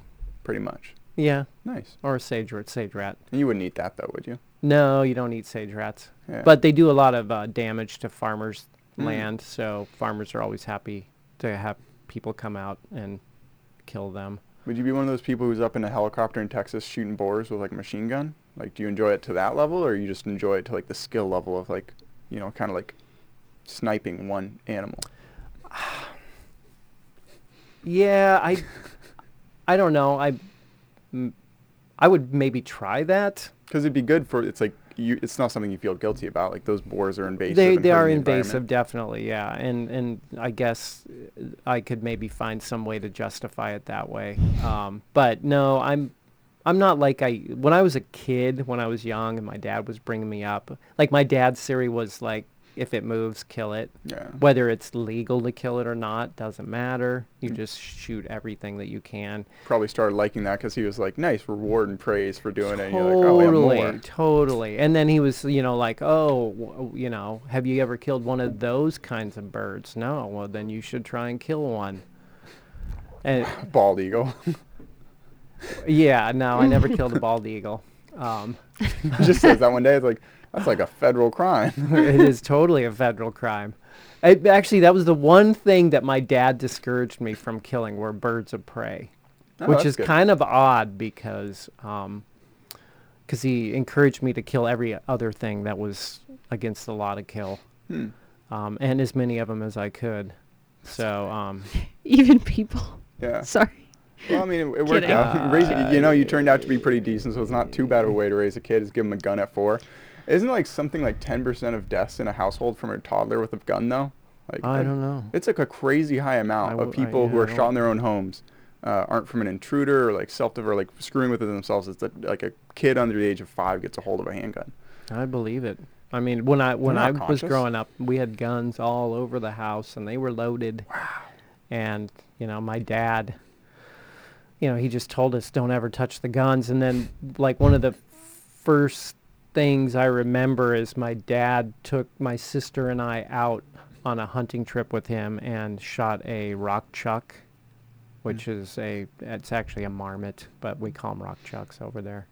pretty much. yeah, Nice. or a sage rat, sage rat. You wouldn't eat that though, would you? No, you don't eat sage rats, Yeah. but they do a lot of uh, damage to farmers' Mm. land, so farmers are always happy to have people come out and kill them. Would you be one of those people who's up in a helicopter in Texas shooting boars with like a machine gun? Like, do you enjoy it to that level, or you just enjoy it to like the skill level of like, you know, kind of like sniping one animal? [SIGHS] Yeah, I, I don't know. I, I would maybe try that. Because it'd be good for it's like you. It's not something you feel guilty about. Like those boars are invasive. they they are the invasive, definitely. Yeah, and and I guess uh, I could maybe find some way to justify it that way. Um, but no, I'm. I'm not like I when I was a kid, when I was young, and my dad was bringing me up. Like my dad's theory was like, if it moves, kill it. Yeah. Whether it's legal to kill it or not doesn't matter. You Mm. just shoot everything that you can. Probably started liking that because he was like, nice reward and praise for doing it. And you're like, oh, Totally, totally. And then he was, you know, like, oh, w- you know, have you ever killed one of those kinds of birds? No. Well, then you should try and kill one. And [LAUGHS] Bald eagle. yeah, no, I never killed a [LAUGHS] bald eagle. Um, just says that one day. It's like that's like a federal crime. [LAUGHS] it is totally a federal crime. It, actually, that was the one thing that my dad discouraged me from killing were birds of prey. Oh, which is good. kind of odd because um 'cause he encouraged me to kill every other thing that was against the law to kill, Hmm. um, and as many of them as I could. So um, [LAUGHS] Even people. Yeah. Sorry. Well, I mean, it, it worked out. Uh, you know, you turned out to be pretty decent, so it's not too bad of a way to raise a kid. Is give him a gun at four. Isn't like something like 10% of deaths in a household from a toddler with a gun though? Like I don't know. It's like a crazy high amount I of people who yeah, are shot in their own homes, uh, aren't from an intruder or like self or like screwing with it themselves. It's that like a kid under the age of five gets a hold of a handgun. I believe it. I mean, when I when I not was growing up, we had guns all over the house, and they were loaded. Wow. And you know, my dad, you know, he just told us don't ever touch the guns. And then, like one of the first things I remember is my dad took my sister and I out on a hunting trip with him and shot a rock chuck, which is a it's actually a marmot, but we call them rock chucks over there.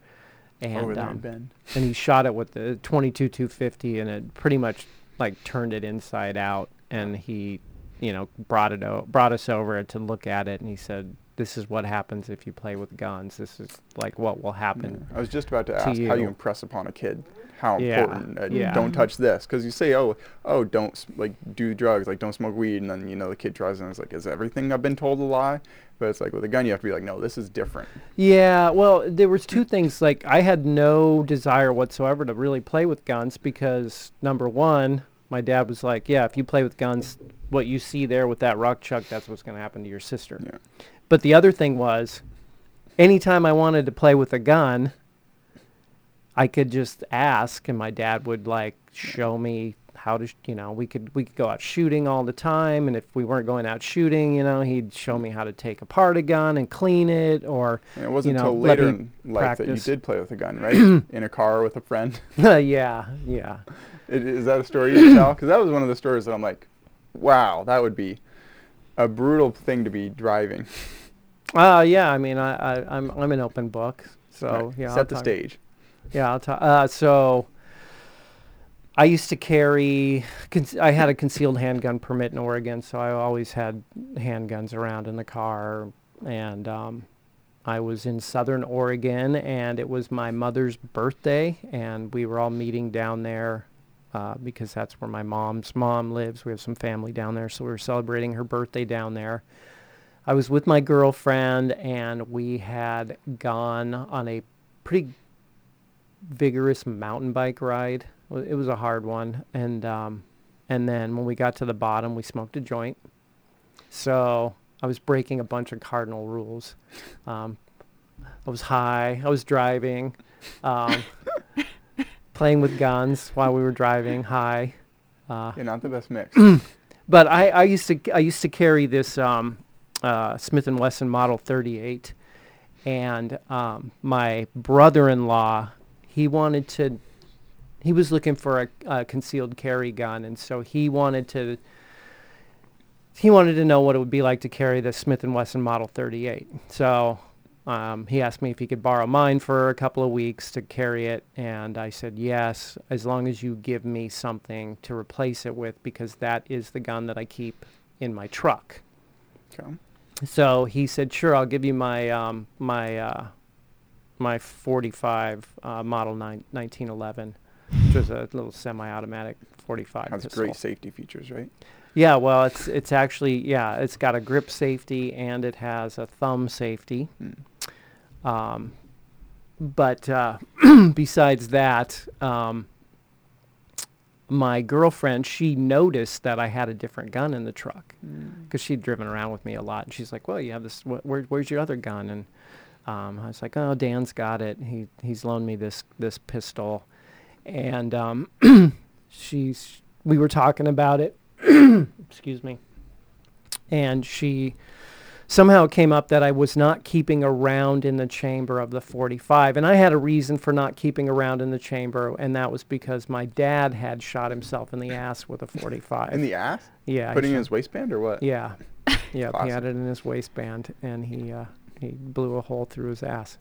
And over there um, Bend. and he shot it with the 22 250 and it pretty much like turned it inside out and he you know, brought it o- brought us over to look at it, and he said, "This is what happens if you play with guns. This is like what will happen." Yeah. I was just about to to ask how you you. impress upon a kid how Yeah, important uh, yeah. don't touch this because you say oh oh don't like do drugs like don't smoke weed and then you know the kid tries and it's like is everything I've been told a lie but it's like with a gun you have to be like no this is different Yeah, well, there was two things. Like I had no desire whatsoever to really play with guns because number one, my dad was like, "Yeah, if you play with guns, what you see there with that rock chuck, that's what's going to happen to your sister." yeah But the other thing was, anytime I wanted to play with a gun, I could just ask, and my dad would like show me how to, sh- you know, we could we could go out shooting all the time, and if we weren't going out shooting, you know, he'd show me how to take apart a gun and clean it, or and it wasn't you know, until let later me in life that you did play with a gun right? [CLEARS THROAT] In a car with a friend? [LAUGHS] Yeah, yeah. I- is that a story you tell? Because that was one of the stories that I'm like wow that would be a brutal thing to be driving [LAUGHS] Uh, yeah. I mean, I, I I'm I'm an open book, so Right. yeah. I'll set the talk- stage Yeah, I'll talk. Uh, so I used to carry. Con- I had a concealed handgun permit in Oregon, so I always had handguns around in the car. And um, I was in Southern Oregon, and it was my mother's birthday, and we were all meeting down there uh, because that's where my mom's mom lives. We have some family down there, so we were celebrating her birthday down there. I was with my girlfriend, and we had gone on a pretty vigorous mountain bike ride. It was a hard one, and um, and then when we got to the bottom, we smoked a joint. So I was breaking a bunch of cardinal rules. Um, I was high. I was driving, um, [LAUGHS] playing with guns while we were driving. High. Uh, yeah not the best mix [CLEARS THROAT] but I, I used to I used to carry this um, uh, Smith and Wesson Model 38, and um, my brother-in-law he wanted to he was looking for a, a concealed carry gun, and so he wanted to he wanted to know what it would be like to carry the Smith and Wesson Model 38. So um, he asked me if he could borrow mine for a couple of weeks to carry it, and I said yes, as long as you give me something to replace it with, because that is the gun that I keep in my truck. okay. So he said, "Sure, I'll give you my um, my uh, my 45 uh, model nine, 1911, which was a little semi-automatic 45 has pistol. great safety features right Yeah, well, it's it's actually yeah, it's got a grip safety and it has a thumb safety. Hmm. Um, but uh, [CLEARS THROAT] besides that, um, my girlfriend she noticed that I had a different gun in the truck because she'd driven around with me a lot, and she's like, "Well, you have this. Wh- where, where's your other gun?" And um, I was like, "Oh, Dan's got it. He he's loaned me this this pistol." And um, [CLEARS THROAT] she's we were talking about it. [CLEARS THROAT] excuse me. And she somehow it came up that I was not keeping a round in the chamber of the 45. And I had a reason for not keeping a round in the chamber, and that was because my dad had shot himself in the ass with a [LAUGHS] 45. in the ass yeah. putting in his waistband or what yeah. [LAUGHS] Yeah, he had it in his waistband and he uh, he blew a hole through his ass.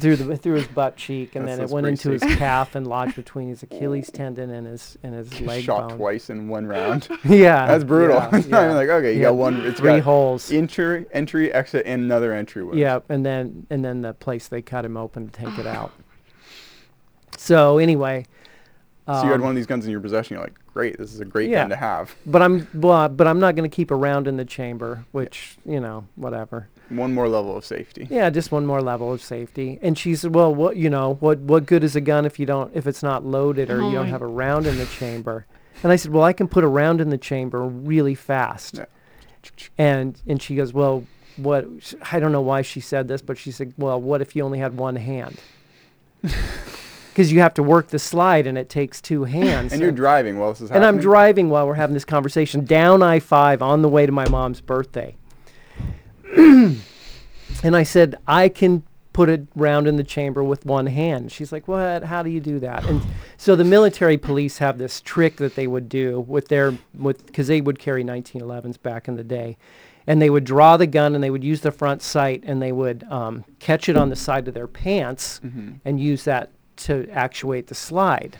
Through the through his butt cheek and That's- then it went into his calf and lodged between his [LAUGHS] Achilles tendon and his and his leg shot bone. twice in one round [LAUGHS] [LAUGHS] Yeah. that's brutal yeah, not even like okay you Yeah, got one it's three holes. entry entry exit and another entry wound. Yeah, and then and then the place they cut him open to take it [SIGHS] out. So anyway, so you had um, one of these guns in your possession you're like great this is a great Yeah. gun to have but I'm well, but I'm not going to keep a round in the chamber, which you know, whatever. One more level of safety Yeah, just one more level of safety. And she said, "Well, what you know, what what good is a gun if you don't if it's not loaded or Oh you don't oh, have a round in the chamber?" And I said, "Well, I can put a round in the chamber really fast." Yeah. And and she goes, "Well, what I don't know why she said this, but she said, "Well, what if you only had one hand?" [LAUGHS] Cuz you have to work the slide and it takes two hands. and you're driving while this is happening. and I'm driving while we're having this conversation down I 5 on the way to my mom's birthday. [CLEARS THROAT] and I said, I can put it round in the chamber with one hand. She's like, What? How do you do that? And so the military police have this trick that they would do with their, with, because they would carry 1911s back in the day. And they would draw the gun and they would use the front sight and they would um, catch it on the side of their pants Mhm. and use that to actuate the slide.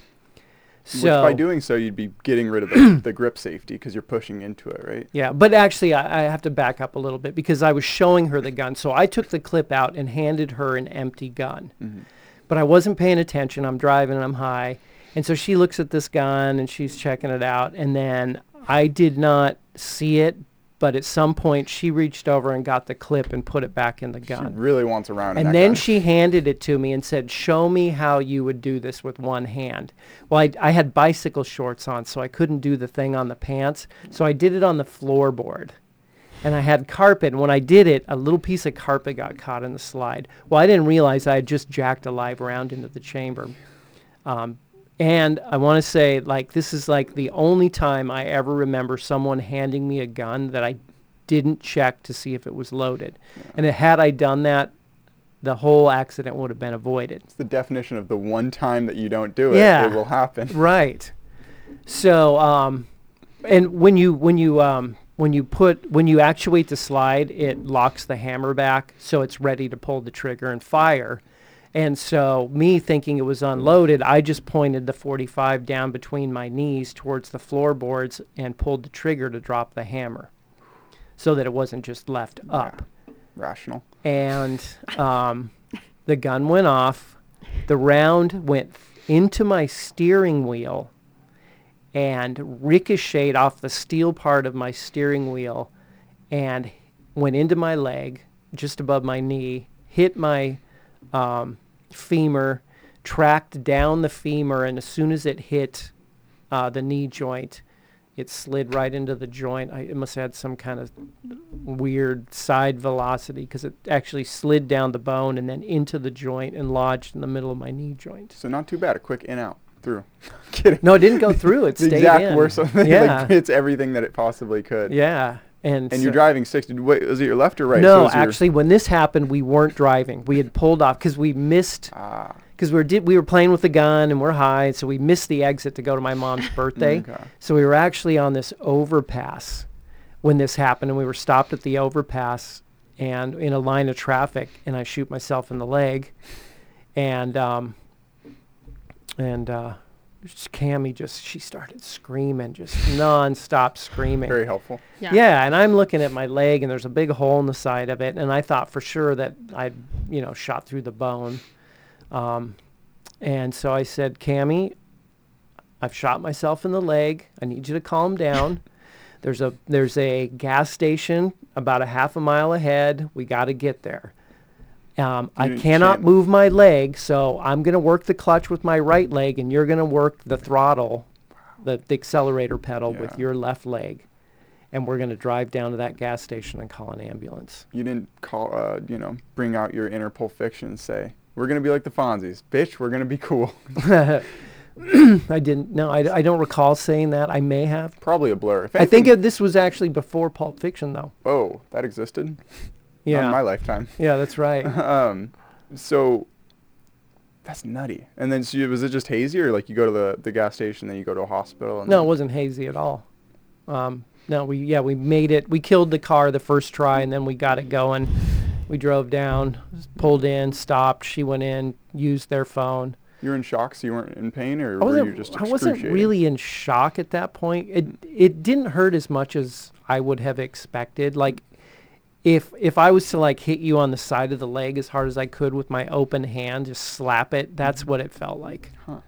Which So by doing so, you'd be getting rid of the, [CLEARS THROAT] the grip safety because you're pushing into it, right? Yeah, but actually, I, I have to back up a little bit because I was showing her the gun. So I took the clip out and handed her an empty gun. Mm-hmm. But I wasn't paying attention. I'm driving and I'm high. And so she looks at this gun and she's checking it out. And then I did not see it, but at some point she reached over and got the clip and put it back in the gun. She really wants a round. And then gun. she handed it to me and said, "Show me how you would do this with one hand." Well, I, I had bicycle shorts on, so I couldn't do the thing on the pants. So I did it on the floorboard, and I had carpet. And when I did it, a little piece of carpet got caught in the slide. Well, I didn't realize I had just jacked a live round into the chamber. Um, and I want to say, like, this is like the only time I ever remember someone handing me a gun that I didn't check to see if it was loaded. And had I done that, the whole accident would have been avoided. It's the definition of the one time that you don't do it, Yeah. it will happen. [LAUGHS] Right. So, um, and when you when you um, when you put when you actuate the slide, it locks the hammer back, so it's ready to pull the trigger and fire. And so, me thinking it was unloaded, I just pointed the 45 down between my knees towards the floorboards and pulled the trigger to drop the hammer, so that it wasn't just left up. Rational. and um, the gun went off. The round went into my steering wheel and ricocheted off the steel part of my steering wheel and went into my leg just above my knee, hit my um, femur, tracked down the femur, and as soon as it hit uh, the knee joint, it slid right into the joint. I, it must have had some kind of weird side velocity because it actually slid down the bone and then into the joint and lodged in the middle of my knee joint. So not too bad. A quick in out through. [LAUGHS] Kidding. No, it didn't go through. It [LAUGHS] the stayed exact in. worst. [LAUGHS] Like, Yeah, it's everything that it possibly could. yeah. And, And you're driving 60. Wait, was it your left or right? No, So is actually, when this happened, we weren't driving. We had pulled off because we missed Ah. because we were did, we were playing with the gun and we're high, so we missed the exit to go to my mom's birthday. [LAUGHS] Okay. So we were actually on this overpass when this happened, and we were stopped at the overpass and in a line of traffic, and I shoot myself in the leg, and um, and uh, just Cammy just she started screaming, just nonstop screaming. Very helpful. Yeah. Yeah, and I'm looking at my leg, and there's a big hole in the side of it, and I thought for sure that I'd, you know, shot through the bone. Um, and so I said, Cammy, I've shot myself in the leg. I need you to calm down. There's a there's a gas station about a half a mile ahead. We got to get there. Um, I cannot can't- move my leg, so I'm going to work the clutch with my right leg, and you're going to work the throttle, the, the accelerator pedal with Yeah. your left leg and we're going to drive down to that gas station and call an ambulance. You didn't call, uh, you know, bring out your inner Pulp Fiction and say, we're going to be like the Fonzies. Bitch, we're going to be cool. [LAUGHS] I didn't. No, I, I don't recall saying that. I may have. Probably a blur. If I think anything- it, this was actually before Pulp Fiction, though. Oh, that existed? Yeah. in my lifetime. yeah, that's right. [LAUGHS] um, so that's nutty. And then so you, was it just hazy, or like you go to the, the gas station, then you go to a hospital? And no, it wasn't hazy at all. Um, no, we yeah we made it. We killed the car the first try, and then we got it going. We drove down, pulled in, stopped. She went in, used their phone. you were in shock, so you weren't in pain, or were you just I wasn't really in shock at that point. It it didn't hurt as much as I would have expected. Like if if I was to like hit you on the side of the leg as hard as I could with my open hand, just slap it, that's what it felt like. Yeah,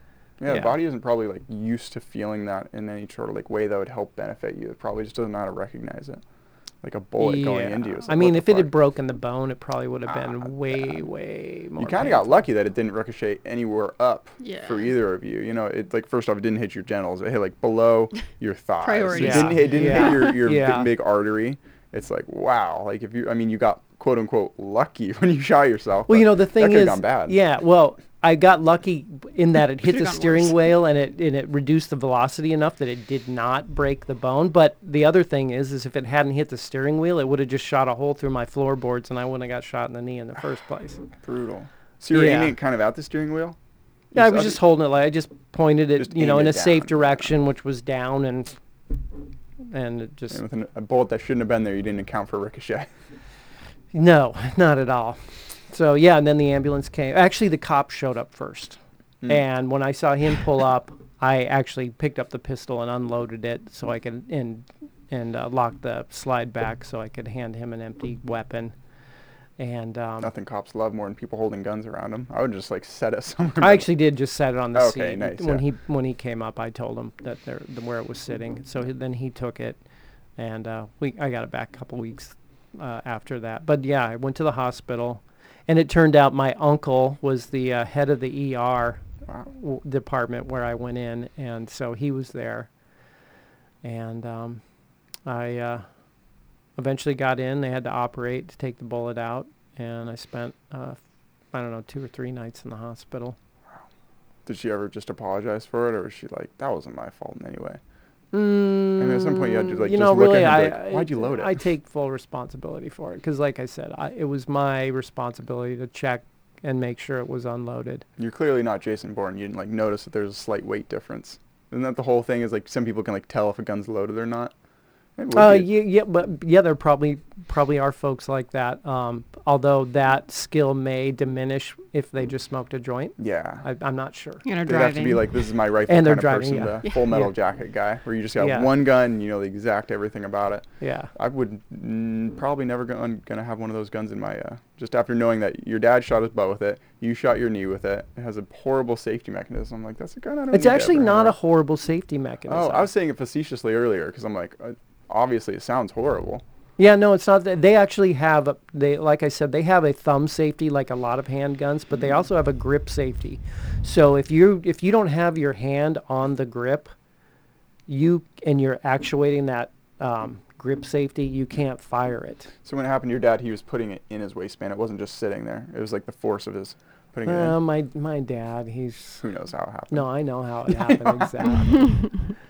Yeah. the body isn't probably like used to feeling that in any sort of like way that would help benefit you. It probably just doesn't know how to recognize it. Like a bullet going into you. Yeah. I mean, if the it had broken the bone, it probably would have been Ah, way, way more. you kind of got lucky that it didn't ricochet anywhere up Yeah. for either of you. You know, it like first off, it didn't hit your genitals. It hit like below [LAUGHS] your thighs. Priority. It didn't, hit, it didn't Yeah. hit your, your [LAUGHS] Yeah. big, big artery. It's like wow. Like if you, I mean, you got quote unquote lucky [LAUGHS] when you shot yourself. Well, you know, the thing is, gone bad. yeah. Well, I got lucky in that [LAUGHS] it hit the steering worse. wheel and it and it reduced the velocity enough that it did not break the bone. But the other thing is, is if it hadn't hit the steering wheel, it would have just shot a hole through my floorboards, and I wouldn't have got shot in the knee in the first place. [SIGHS] brutal. So you were Yeah. aiming it kind of at the steering wheel. Yeah, I was just holding it like I just pointed it, Just you know, in a it safe direction, which was down, and and it just And with an, a bullet that shouldn't have been there, you didn't account for ricochet. [LAUGHS] no, not at all. So yeah, and then the ambulance came. Actually, the cop showed up first, Hmm. and when I saw him pull up, I actually picked up the pistol and unloaded it so I could and and uh, locked the slide back so I could hand him an empty weapon. And um, Nothing cops love more than people holding guns around them. I would just like set it [LAUGHS] somewhere. I actually did just set it on the Okay, seat. nice, when yeah. he when he came up, I told him that there the, where it was sitting. So he, then he took it, and uh, we I got it back a couple weeks uh, after that. But yeah, I went to the hospital, and it turned out my uncle was the uh, head of the ER Wow. w- department where I went in, and so he was there, and um, I uh, eventually got in. They had to operate to take the bullet out, and I spent uh, I don't know two or three nights in the hospital. Did she ever just apologize for it, or was she like, "That wasn't my fault in any way"? Mm, mean, at some point you had to, like, you just know, look at him I, like, "Why'd you load it?" I take full responsibility for it because, like I said, I, it was my responsibility to check and make sure it was unloaded. You're clearly not Jason Bourne. You didn't like notice that there's a slight weight difference. Isn't that the whole thing? Is like some people can like tell if a gun's loaded or not. It would Uh, yeah, yeah, but yeah, there probably probably are folks like that. Um, although that skill may diminish if they just smoked a joint. yeah. I, I'm not sure. You know, They'd have to be like, this is my [LAUGHS] rifle And they're kind of driving, person, yeah. the full metal Yeah. jacket guy, where you just got Yeah. one gun, and you know the exact everything about it. Yeah. I would mm, probably never go, gonna have one of those guns in my. Uh, just after knowing that your dad shot his butt with it, you shot your knee with it. It has a horrible safety mechanism. I'm like, that's a gun I don't. It's need actually ever not a horrible safety mechanism. Oh, I was saying it facetiously earlier because I'm like, uh, obviously it sounds horrible. Yeah, no, it's not. That. They actually have a, they like I said, they have a thumb safety like a lot of handguns, but they also have a grip safety. So if you if you don't have your hand on the grip, you and you're actuating that um, grip safety, you can't fire it. So when it happened to your dad, he was putting it in his waistband. It wasn't just sitting there. It was like the force of his putting it Uh, in. my my dad, he's Who knows how it happened? no, I know how it [LAUGHS] happened exactly. [LAUGHS]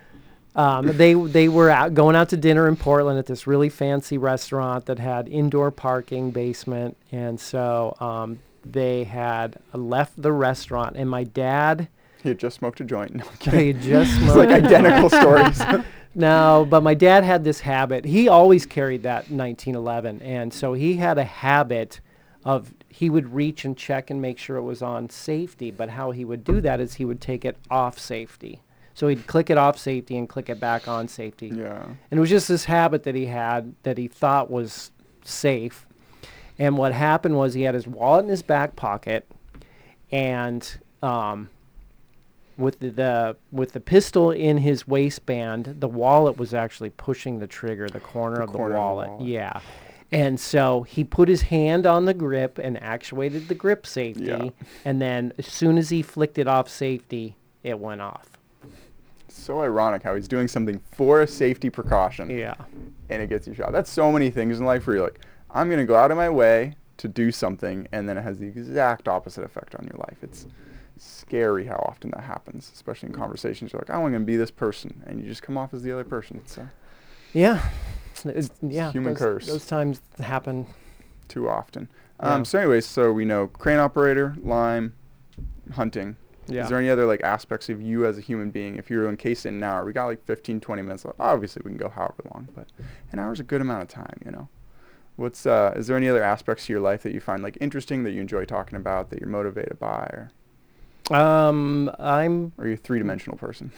Um, they they were out going out to dinner in Portland at this really fancy restaurant that had indoor parking, basement, and so um, they had left the restaurant. And my dad, He had just smoked a joint. [LAUGHS] No, they [LAUGHS] just It's like identical [LAUGHS] stories. no, but my dad had this habit. He always carried that 1911, and so he had a habit of he would reach and check and make sure it was on safety. But how he would do that is he would take it off safety. So he'd click it off safety and click it back on safety. yeah. And it was just this habit that he had that he thought was safe. And what happened was he had his wallet in his back pocket, and um, with the, the with the pistol in his waistband, the wallet was actually pushing the trigger, the corner The of the corner of the wallet. wallet. Yeah. And so he put his hand on the grip and actuated the grip safety. Yeah. And then as soon as he flicked it off safety, it went off. So ironic how he's doing something for a safety precaution Yeah. and it gets you shot. That's so many things in life where you're like, I'm going to go out of my way to do something and then it has the exact opposite effect on your life. It's scary how often that happens, especially in conversations. You're like, I'm going to be this person and you just come off as the other person. It's uh, Yeah. It's, yeah. human those, curse. Those times happen. too often. Yeah. Um, so anyways, so we know crane operator, Lyme, hunting. Yeah. Is there any other like aspects of you as a human being? If you're encased in an hour, we got like 15, 20 minutes left. Obviously, we can go however long, but an hour's a good amount of time, you know. What's uh? Is there any other aspects to your life that you find like interesting that you enjoy talking about that you're motivated by, or Um, I'm are you a three-dimensional person?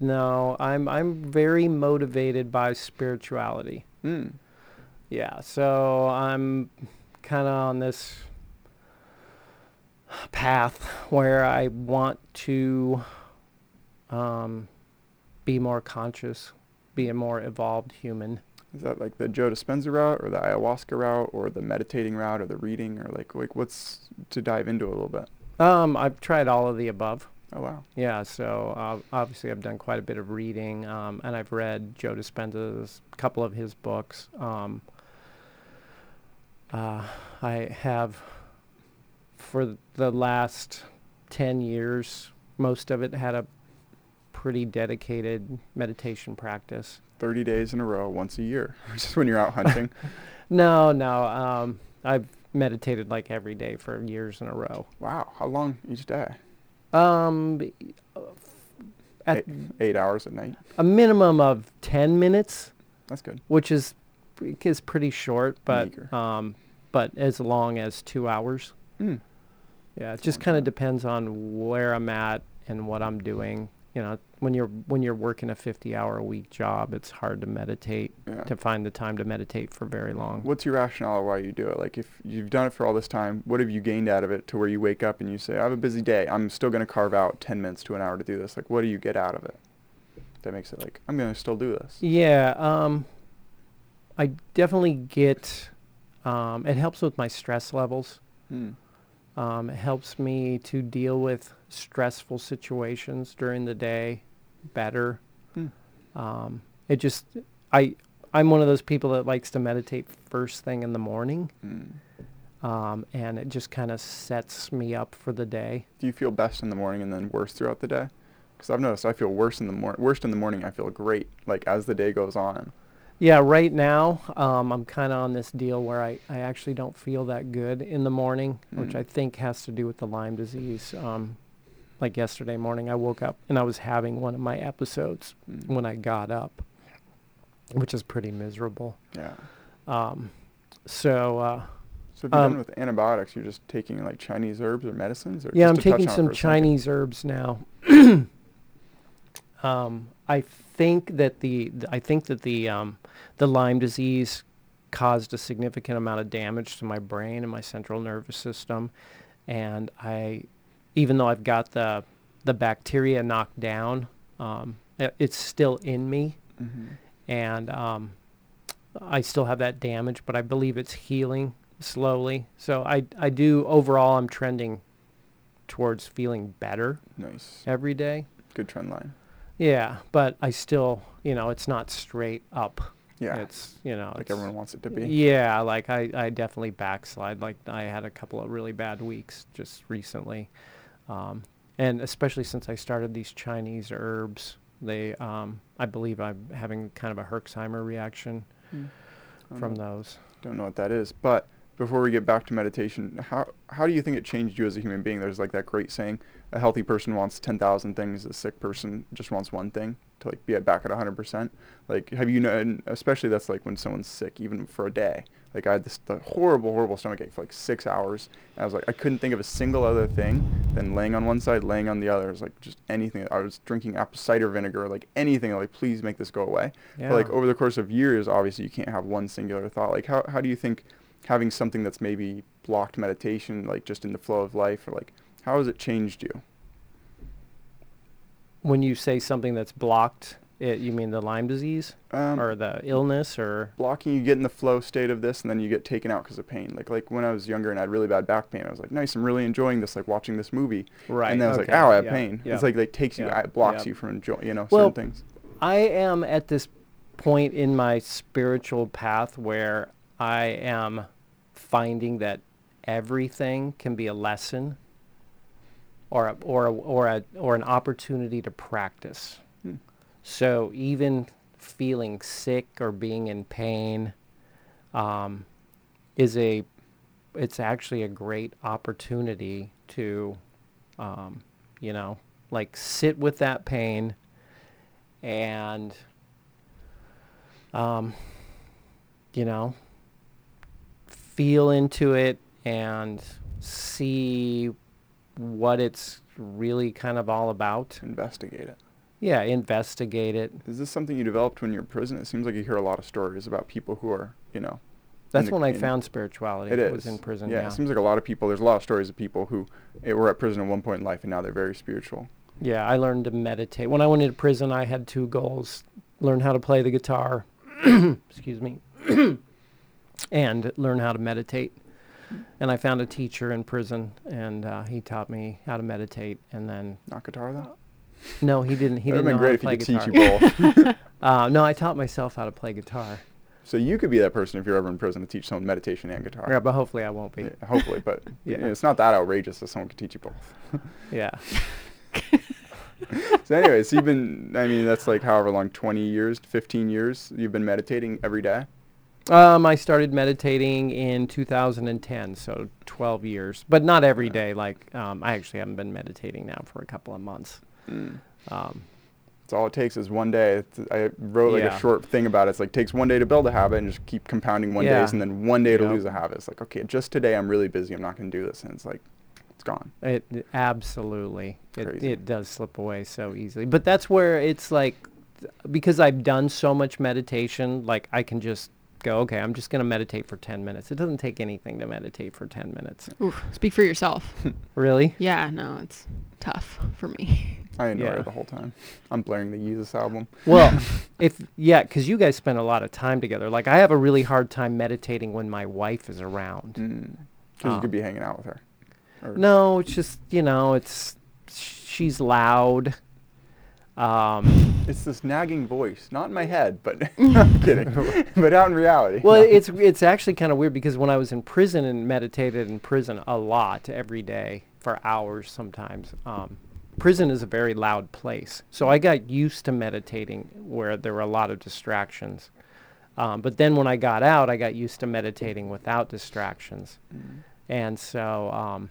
no, I'm I'm very motivated by spirituality. Mm. Yeah, so I'm kind of on this path where I want to um, be more conscious, be a more evolved human. Is that like the Joe Dispenza route, or the ayahuasca route, or the meditating route, or the reading, or like like what's to dive into a little bit? Um, I've tried all of the above. Oh wow. Yeah, so uh, obviously I've done quite a bit of reading, um, and I've read Joe Dispenza's couple of his books. Um, uh, I have, for the last ten years, most of it had a pretty dedicated meditation practice. 30 days in a row, once a year, [LAUGHS] just when you're out hunting. [LAUGHS] No, no, um, I've meditated like every day for years in a row. wow, how long each day? Um, at Eight, eight hours at night. a minimum of ten minutes. That's good. which is is pretty short, but Meager. um, but as long as two hours. Mm. Yeah, it just kind of depends on where I'm at and what I'm doing. you know, when you're when you're working a 50-hour a week job, it's hard to meditate Yeah. to find the time to meditate for very long. What's your rationale why you do it? Like, if you've done it for all this time, what have you gained out of it to where you wake up and you say, I have a busy day. I'm still going to carve out 10 minutes to an hour to do this. Like, what do you get out of it? That makes it like, I'm going to still do this. Yeah, um, I definitely get. Um, it helps with my stress levels. Hmm. Um, it helps me to deal with stressful situations during the day better. Hmm. Um, it just, I, I'm one of those people that likes to meditate first thing in the morning, Hmm. um, and it just kind of sets me up for the day. Do you feel best in the morning and then worse throughout the day? Because I've noticed I feel worse in the morning. Worst in the morning, I feel great. Like as the day goes on. Yeah, right now um, I'm kind of on this deal where I, I actually don't feel that good in the morning, which Mm. I think has to do with the Lyme disease. Um, like yesterday morning, I woke up and I was having one of my episodes Mm. when I got up, which is pretty miserable. Yeah. Um, so uh, So if you're Um, done with antibiotics, you're just taking like Chinese herbs or medicines, or yeah, I'm just to touch taking some? Chinese herbs now. [CLEARS THROAT] um, I think that the I think that the um, the Lyme disease caused a significant amount of damage to my brain and my central nervous system, and I, even though I've got the the bacteria knocked down, um, it's still in me, Mhm. and um, I still have that damage, but I believe it's healing slowly. So I I do overall I'm trending towards feeling better Nice. every day. Good trend line. Yeah, but I still, you know, it's not straight up. Yeah. It's, you know, like everyone wants it to be. Yeah, like I, I definitely backslide. Like I had a couple of really bad weeks just recently. Um, and especially since I started these Chinese herbs, they, um, I believe I'm having kind of a Herxheimer reaction Hmm. From know. those. Don't know what that is, but before we get back to meditation, how how do you think it changed you as a human being? There's like that great saying: a healthy person wants ten thousand things, a sick person just wants one thing to like be at back at hundred percent. Like, have you known? Especially that's like when someone's sick, even for a day. Like I had this the horrible, horrible stomach ache for like six hours, and I was like, I couldn't think of a single other thing than laying on one side, laying on the other. It was like just anything. I was drinking apple cider vinegar, like anything. Like, please make this go away. Yeah. But like over the course of years, obviously you can't have one singular thought. Like how how do you think having something that's maybe blocked meditation, like just in the flow of life, or like how has it changed you? when you say something that's blocked, it, you mean the Lyme disease Um, or the illness or? blocking you get in the flow state of this, and then you get taken out because of pain. Like like when I was younger and I had really bad back pain, I was like, nice, I'm really enjoying this, like watching this movie. Right. And then I was okay, like, ow, I have yeah, pain. yeah. It's like like takes you, yeah, it blocks you from enjoying, you know, Well, certain things. I am at this point in my spiritual path where I am finding that everything can be a lesson or a, or a, or a, or an opportunity to practice. Hmm. So even feeling sick or being in pain um, is a it's actually a great opportunity to um, you know like sit with that pain and um, you know feel into it and see what it's really kind of all about Investigate it. yeah investigate it Is this something you developed when you're in prison? It seems like you hear a lot of stories about people who are, you know, that's when i found spirituality It is. was in prison Yeah, yeah it seems like a lot of people. There's a lot of stories of people who eh, were at prison at one point in life, and now they're very spiritual. Yeah, I learned to meditate. When I went into prison, I had two goals: learn how to play the guitar, [COUGHS] excuse me, [COUGHS] and learn how to meditate. And I found a teacher in prison, and uh, he taught me how to meditate. And then, Not guitar though. no, he didn't. He That would didn't have know been great how if to he play could guitar. teach you both. [LAUGHS] [LAUGHS] Uh, no, I taught myself how to play guitar. so you could be that person if you're ever in prison to teach someone meditation and guitar. Yeah, but hopefully I won't be. Yeah, hopefully, but [LAUGHS] Yeah. you know, it's not that outrageous that someone could teach you both. Yeah. So, anyways, you've been. I mean, that's like however long, 20 years, 15 years. You've been meditating every day. Um, I started meditating in 2010, so 12 years, but not every day. Like, um, I actually haven't been meditating now for a couple of months. Mm. Um, It's all it takes is one day. It's, I wrote like Yeah. a short thing about it. It's like takes one day to build a habit and just keep compounding one Yeah. days, and then one day to lose a habit. It's like okay, just today I'm really busy. I'm not gonna do this, and it's like it's gone. It it- absolutely it it does slip away so easily. But that's where it's like because I've done so much meditation, like I can just go, okay, I'm just going to meditate for 10 minutes. It doesn't take anything to meditate for 10 minutes. Oof, speak for yourself. [LAUGHS] Really? yeah, no, it's tough for me. I enjoy Yeah. it the whole time. I'm blaring the Yeezus album. Well, [LAUGHS] if yeah, cuz you guys spend a lot of time together. Like I have a really hard time meditating when my wife is around. Mm. Because you Oh. could be hanging out with her. Or- No, it's just, you know, it's she's loud. Um It's this nagging voice, not in my head, but [LAUGHS] [LAUGHS] I'm kidding. but out in reality. Well, No. it's it's actually kind of weird because when I was in prison and meditated in prison a lot every day for hours sometimes, um, prison is a very loud place. So I got used to meditating where there were a lot of distractions. Um, but then when I got out, I got used to meditating without distractions. Mm. And so um,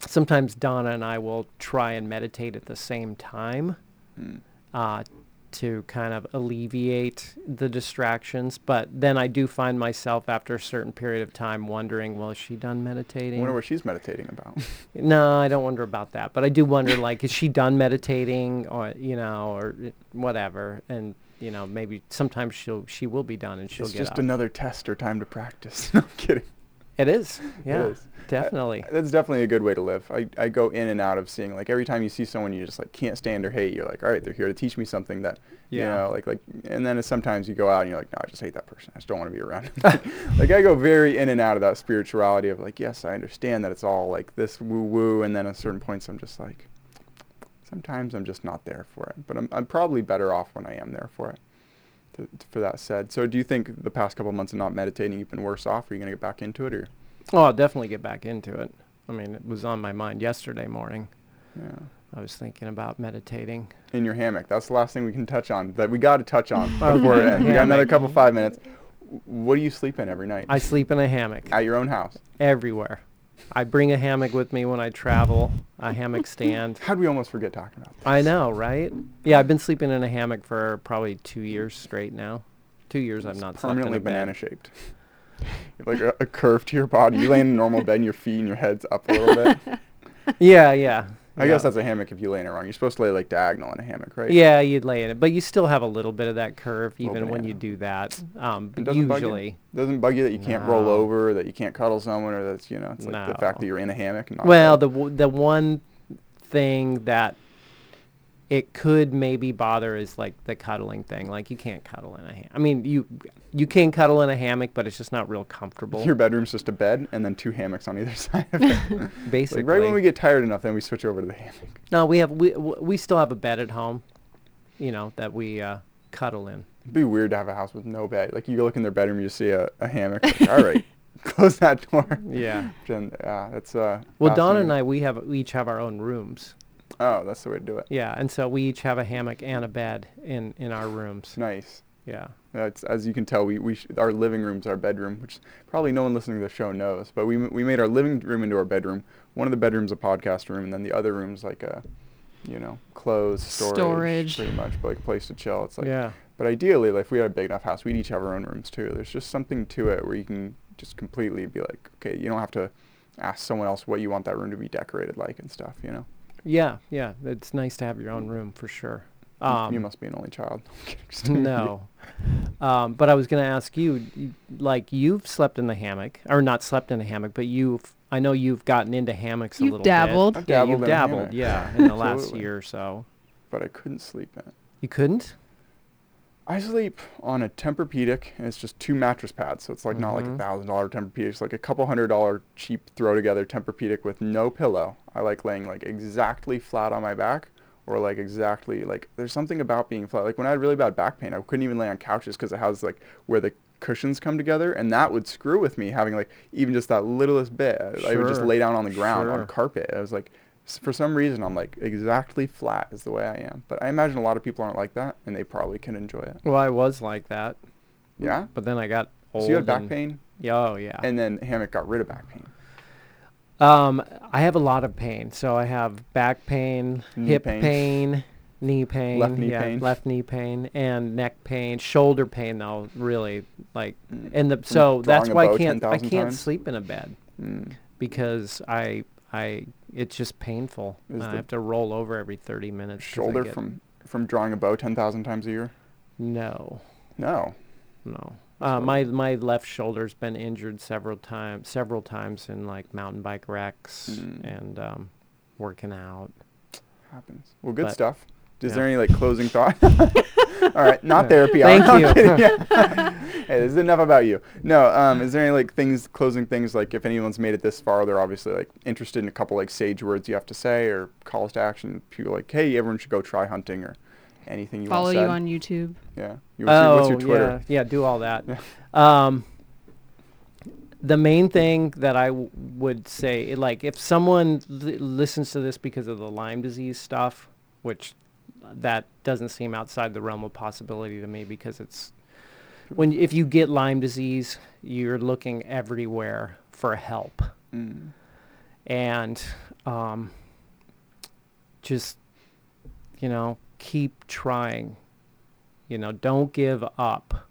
sometimes Donna and I will try and meditate at the same time Mm. uh, to kind of alleviate the distractions. But then I do find myself after a certain period of time wondering, well, is she done meditating? I wonder what she's meditating about. [LAUGHS] [LAUGHS] no, I don't wonder about that. But I do wonder, like, is she done meditating or, you know, or whatever. And, you know, maybe sometimes she'll, she will be done and she'll it's get It's just up. another test or time to practice. [LAUGHS] no, I'm kidding. It is. Yeah, is. Uh, definitely. That's definitely a good way to live. I, I go in and out of seeing like every time you see someone you just like can't stand or hate, you're like, all right, they're here to teach me something that you Yeah. know, like like and then sometimes you go out and you're like, no, I just hate that person. I just don't want to be around [LAUGHS] like I go very in and out of that spirituality of like, yes, I understand that it's all like this woo woo and then at certain points I'm just like sometimes I'm just not there for it. But I'm I'm probably better off when I am there for it. To, to- for that said. So do you think the past couple of months of not meditating you've been worse off? Are you gonna get back into it or Oh, I'll definitely get back into it. I mean, it was on my mind yesterday morning. yeah. I was thinking about meditating. in your hammock. That's the last thing we can touch on that we got to touch on [LAUGHS] before it ends. We got another couple five minutes. What do you sleep in every night? I sleep in a hammock At your own house. everywhere. I bring a hammock with me when I travel, a hammock stand. [LAUGHS] How'd we almost forget talking about this? I know, right? Yeah, I've been sleeping in a hammock for probably two years straight now. Two years I've not slept in permanently banana shaped. [LAUGHS] like a, a curve to your body. You lay in a normal bed and your feet and your head's up a little bit. [LAUGHS] Yeah, yeah. I guess that's a hammock if you lay in it wrong. You're supposed to lay like diagonal in a hammock, right? Yeah, you'd lay in it, but you still have a little bit of that curve even when you do that. Um, but doesn't bug you? usually, Doesn't bug you that you can't roll over, that you can't cuddle someone, or that's you know, it's like the fact that you're in a hammock. And not well, the w- the one thing that it could maybe bother is like the cuddling thing. Like you can't cuddle in a ham. I mean, you you can cuddle in a hammock, but it's just not real comfortable. your bedroom's just a bed and then two hammocks on either [LAUGHS] side of it. basically. [LAUGHS] Like right when we get tired enough, then we switch over to the hammock. no, we have we we still have a bed at home, you know, that we uh, cuddle in. It'd be weird to have a house with no bed. Like you go look in their bedroom, you see a, a hammock. [LAUGHS] Like, All right, close that door. Yeah. Jen, yeah, that's uh. Well, Donna and. I, we have we each have our own rooms. Oh, that's the way to do it. Yeah, and so we each have a hammock and a bed in in our rooms. Nice. Yeah. That's as you can tell, we, we sh- our living room's our bedroom, which probably no one listening to the show knows. But we we made our living room into our bedroom. One of the bedrooms a podcast room, and then the other room's like a, you know, clothes storage, Storage. pretty much, but like a place to chill. It's like yeah. But ideally, like if we had a big enough house, we'd each have our own rooms too. There's just something to it where you can just completely be like, okay, you don't have to ask someone else what you want that room to be decorated like and stuff. You know, Yeah, yeah. It's nice to have your own room for sure. Um, you must be an only child. [LAUGHS] I'm kidding, just kidding. no. Um, but I was going to ask you, you, like you've slept in the hammock, or not slept in a hammock, but you've, I know you've gotten into hammocks a You've little dabbled. bit. I've Yeah, dabbled you've in dabbled, hammock. yeah, in [LAUGHS] the last year or so. but I couldn't sleep in it. You couldn't? I sleep on a Tempur-Pedic, and it's just two mattress pads, so it's like not like a Mhm. thousand dollar Tempur-Pedic. It's like a couple hundred dollar cheap throw together Tempur-Pedic with no pillow. I like laying like exactly flat on my back, or like exactly like there's something about being flat. Like when I had really bad back pain, I couldn't even lay on couches because it has like where the cushions come together, and that would screw with me having like even just that littlest bit. I would just lay down on the ground on sure. carpet. I was like, for some reason, I'm like exactly flat is the way I am. But I imagine a lot of people aren't like that, and they probably can enjoy it. Well, I was like that, Yeah. but then I got old. So you had back pain, Yeah, oh yeah. and then hammock got rid of back pain. Um, I have a lot of pain. So I have back pain, Knee hip pain. pain. knee pain, Left knee yeah, pain. left knee pain, and neck pain, shoulder pain though, really like, Mm. and the so that's drawing a why I bow can't I 10,000 can't times? sleep in a bed Mm. because I I it's just painful. Is I the have to roll over every 30 minutes. 'cause I Shoulder get- from from drawing a bow ten thousand times a year? No, No. no. Uh, my my left shoulder's been injured several times, several times in like mountain bike wrecks Mm. and um, working out. Happens. Well, good But- stuff. Is yeah. there any like closing thought? [LAUGHS] All right, not therapy. Thank hour. You. Yeah. [LAUGHS] [LAUGHS] hey, this is enough about you. No, um, is there any like things, closing things like if anyone's made it this far, they're obviously like interested in a couple like sage words you have to say or calls to action. People like, hey, everyone should go try hunting or anything you want to Follow you on YouTube. Yeah. You, what's, your, what's your Oh, Twitter? Yeah, yeah, do all that. [LAUGHS] Um, the main thing that I w- would say, like, if someone li- listens to this because of the Lyme disease stuff, which that doesn't seem outside the realm of possibility to me because it's when if you get Lyme disease, you're looking everywhere for help Mm. and um, just you know keep trying. You know don't give up.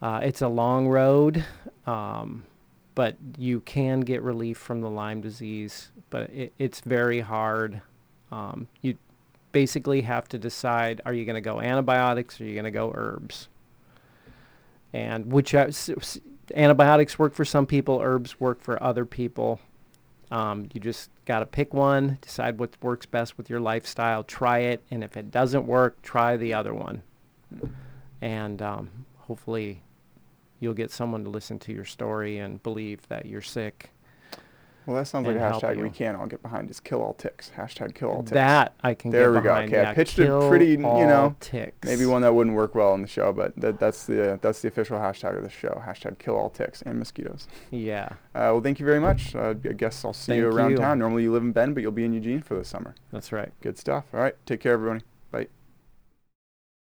Uh, it's a long road um, but you can get relief from the lyme disease but it, it's very hard. Um, you basically have to decide are you going to go antibiotics or are you going to go herbs? And which uh, antibiotics work for some people herbs work for other people um, you just got to pick one decide what works best with your lifestyle try it and if it doesn't work try the other one. And um, hopefully you'll get someone to listen to your story and believe that you're sick Well, that sounds like a hashtag we can all get behind is kill all ticks. Hashtag kill all ticks. that i can There we go. Okay, I yeah, pitched it kill pretty, you know, ticks Maybe one that wouldn't work well on the show, but that, that's the uh, that's the official hashtag of the show. Hashtag kill all ticks and mosquitoes. yeah Uh, well, thank you very much. Uh, I guess I'll see you around you. town. Normally you live in Bend, but you'll be in Eugene for the summer. that's right Good stuff. All right. Take care, everybody.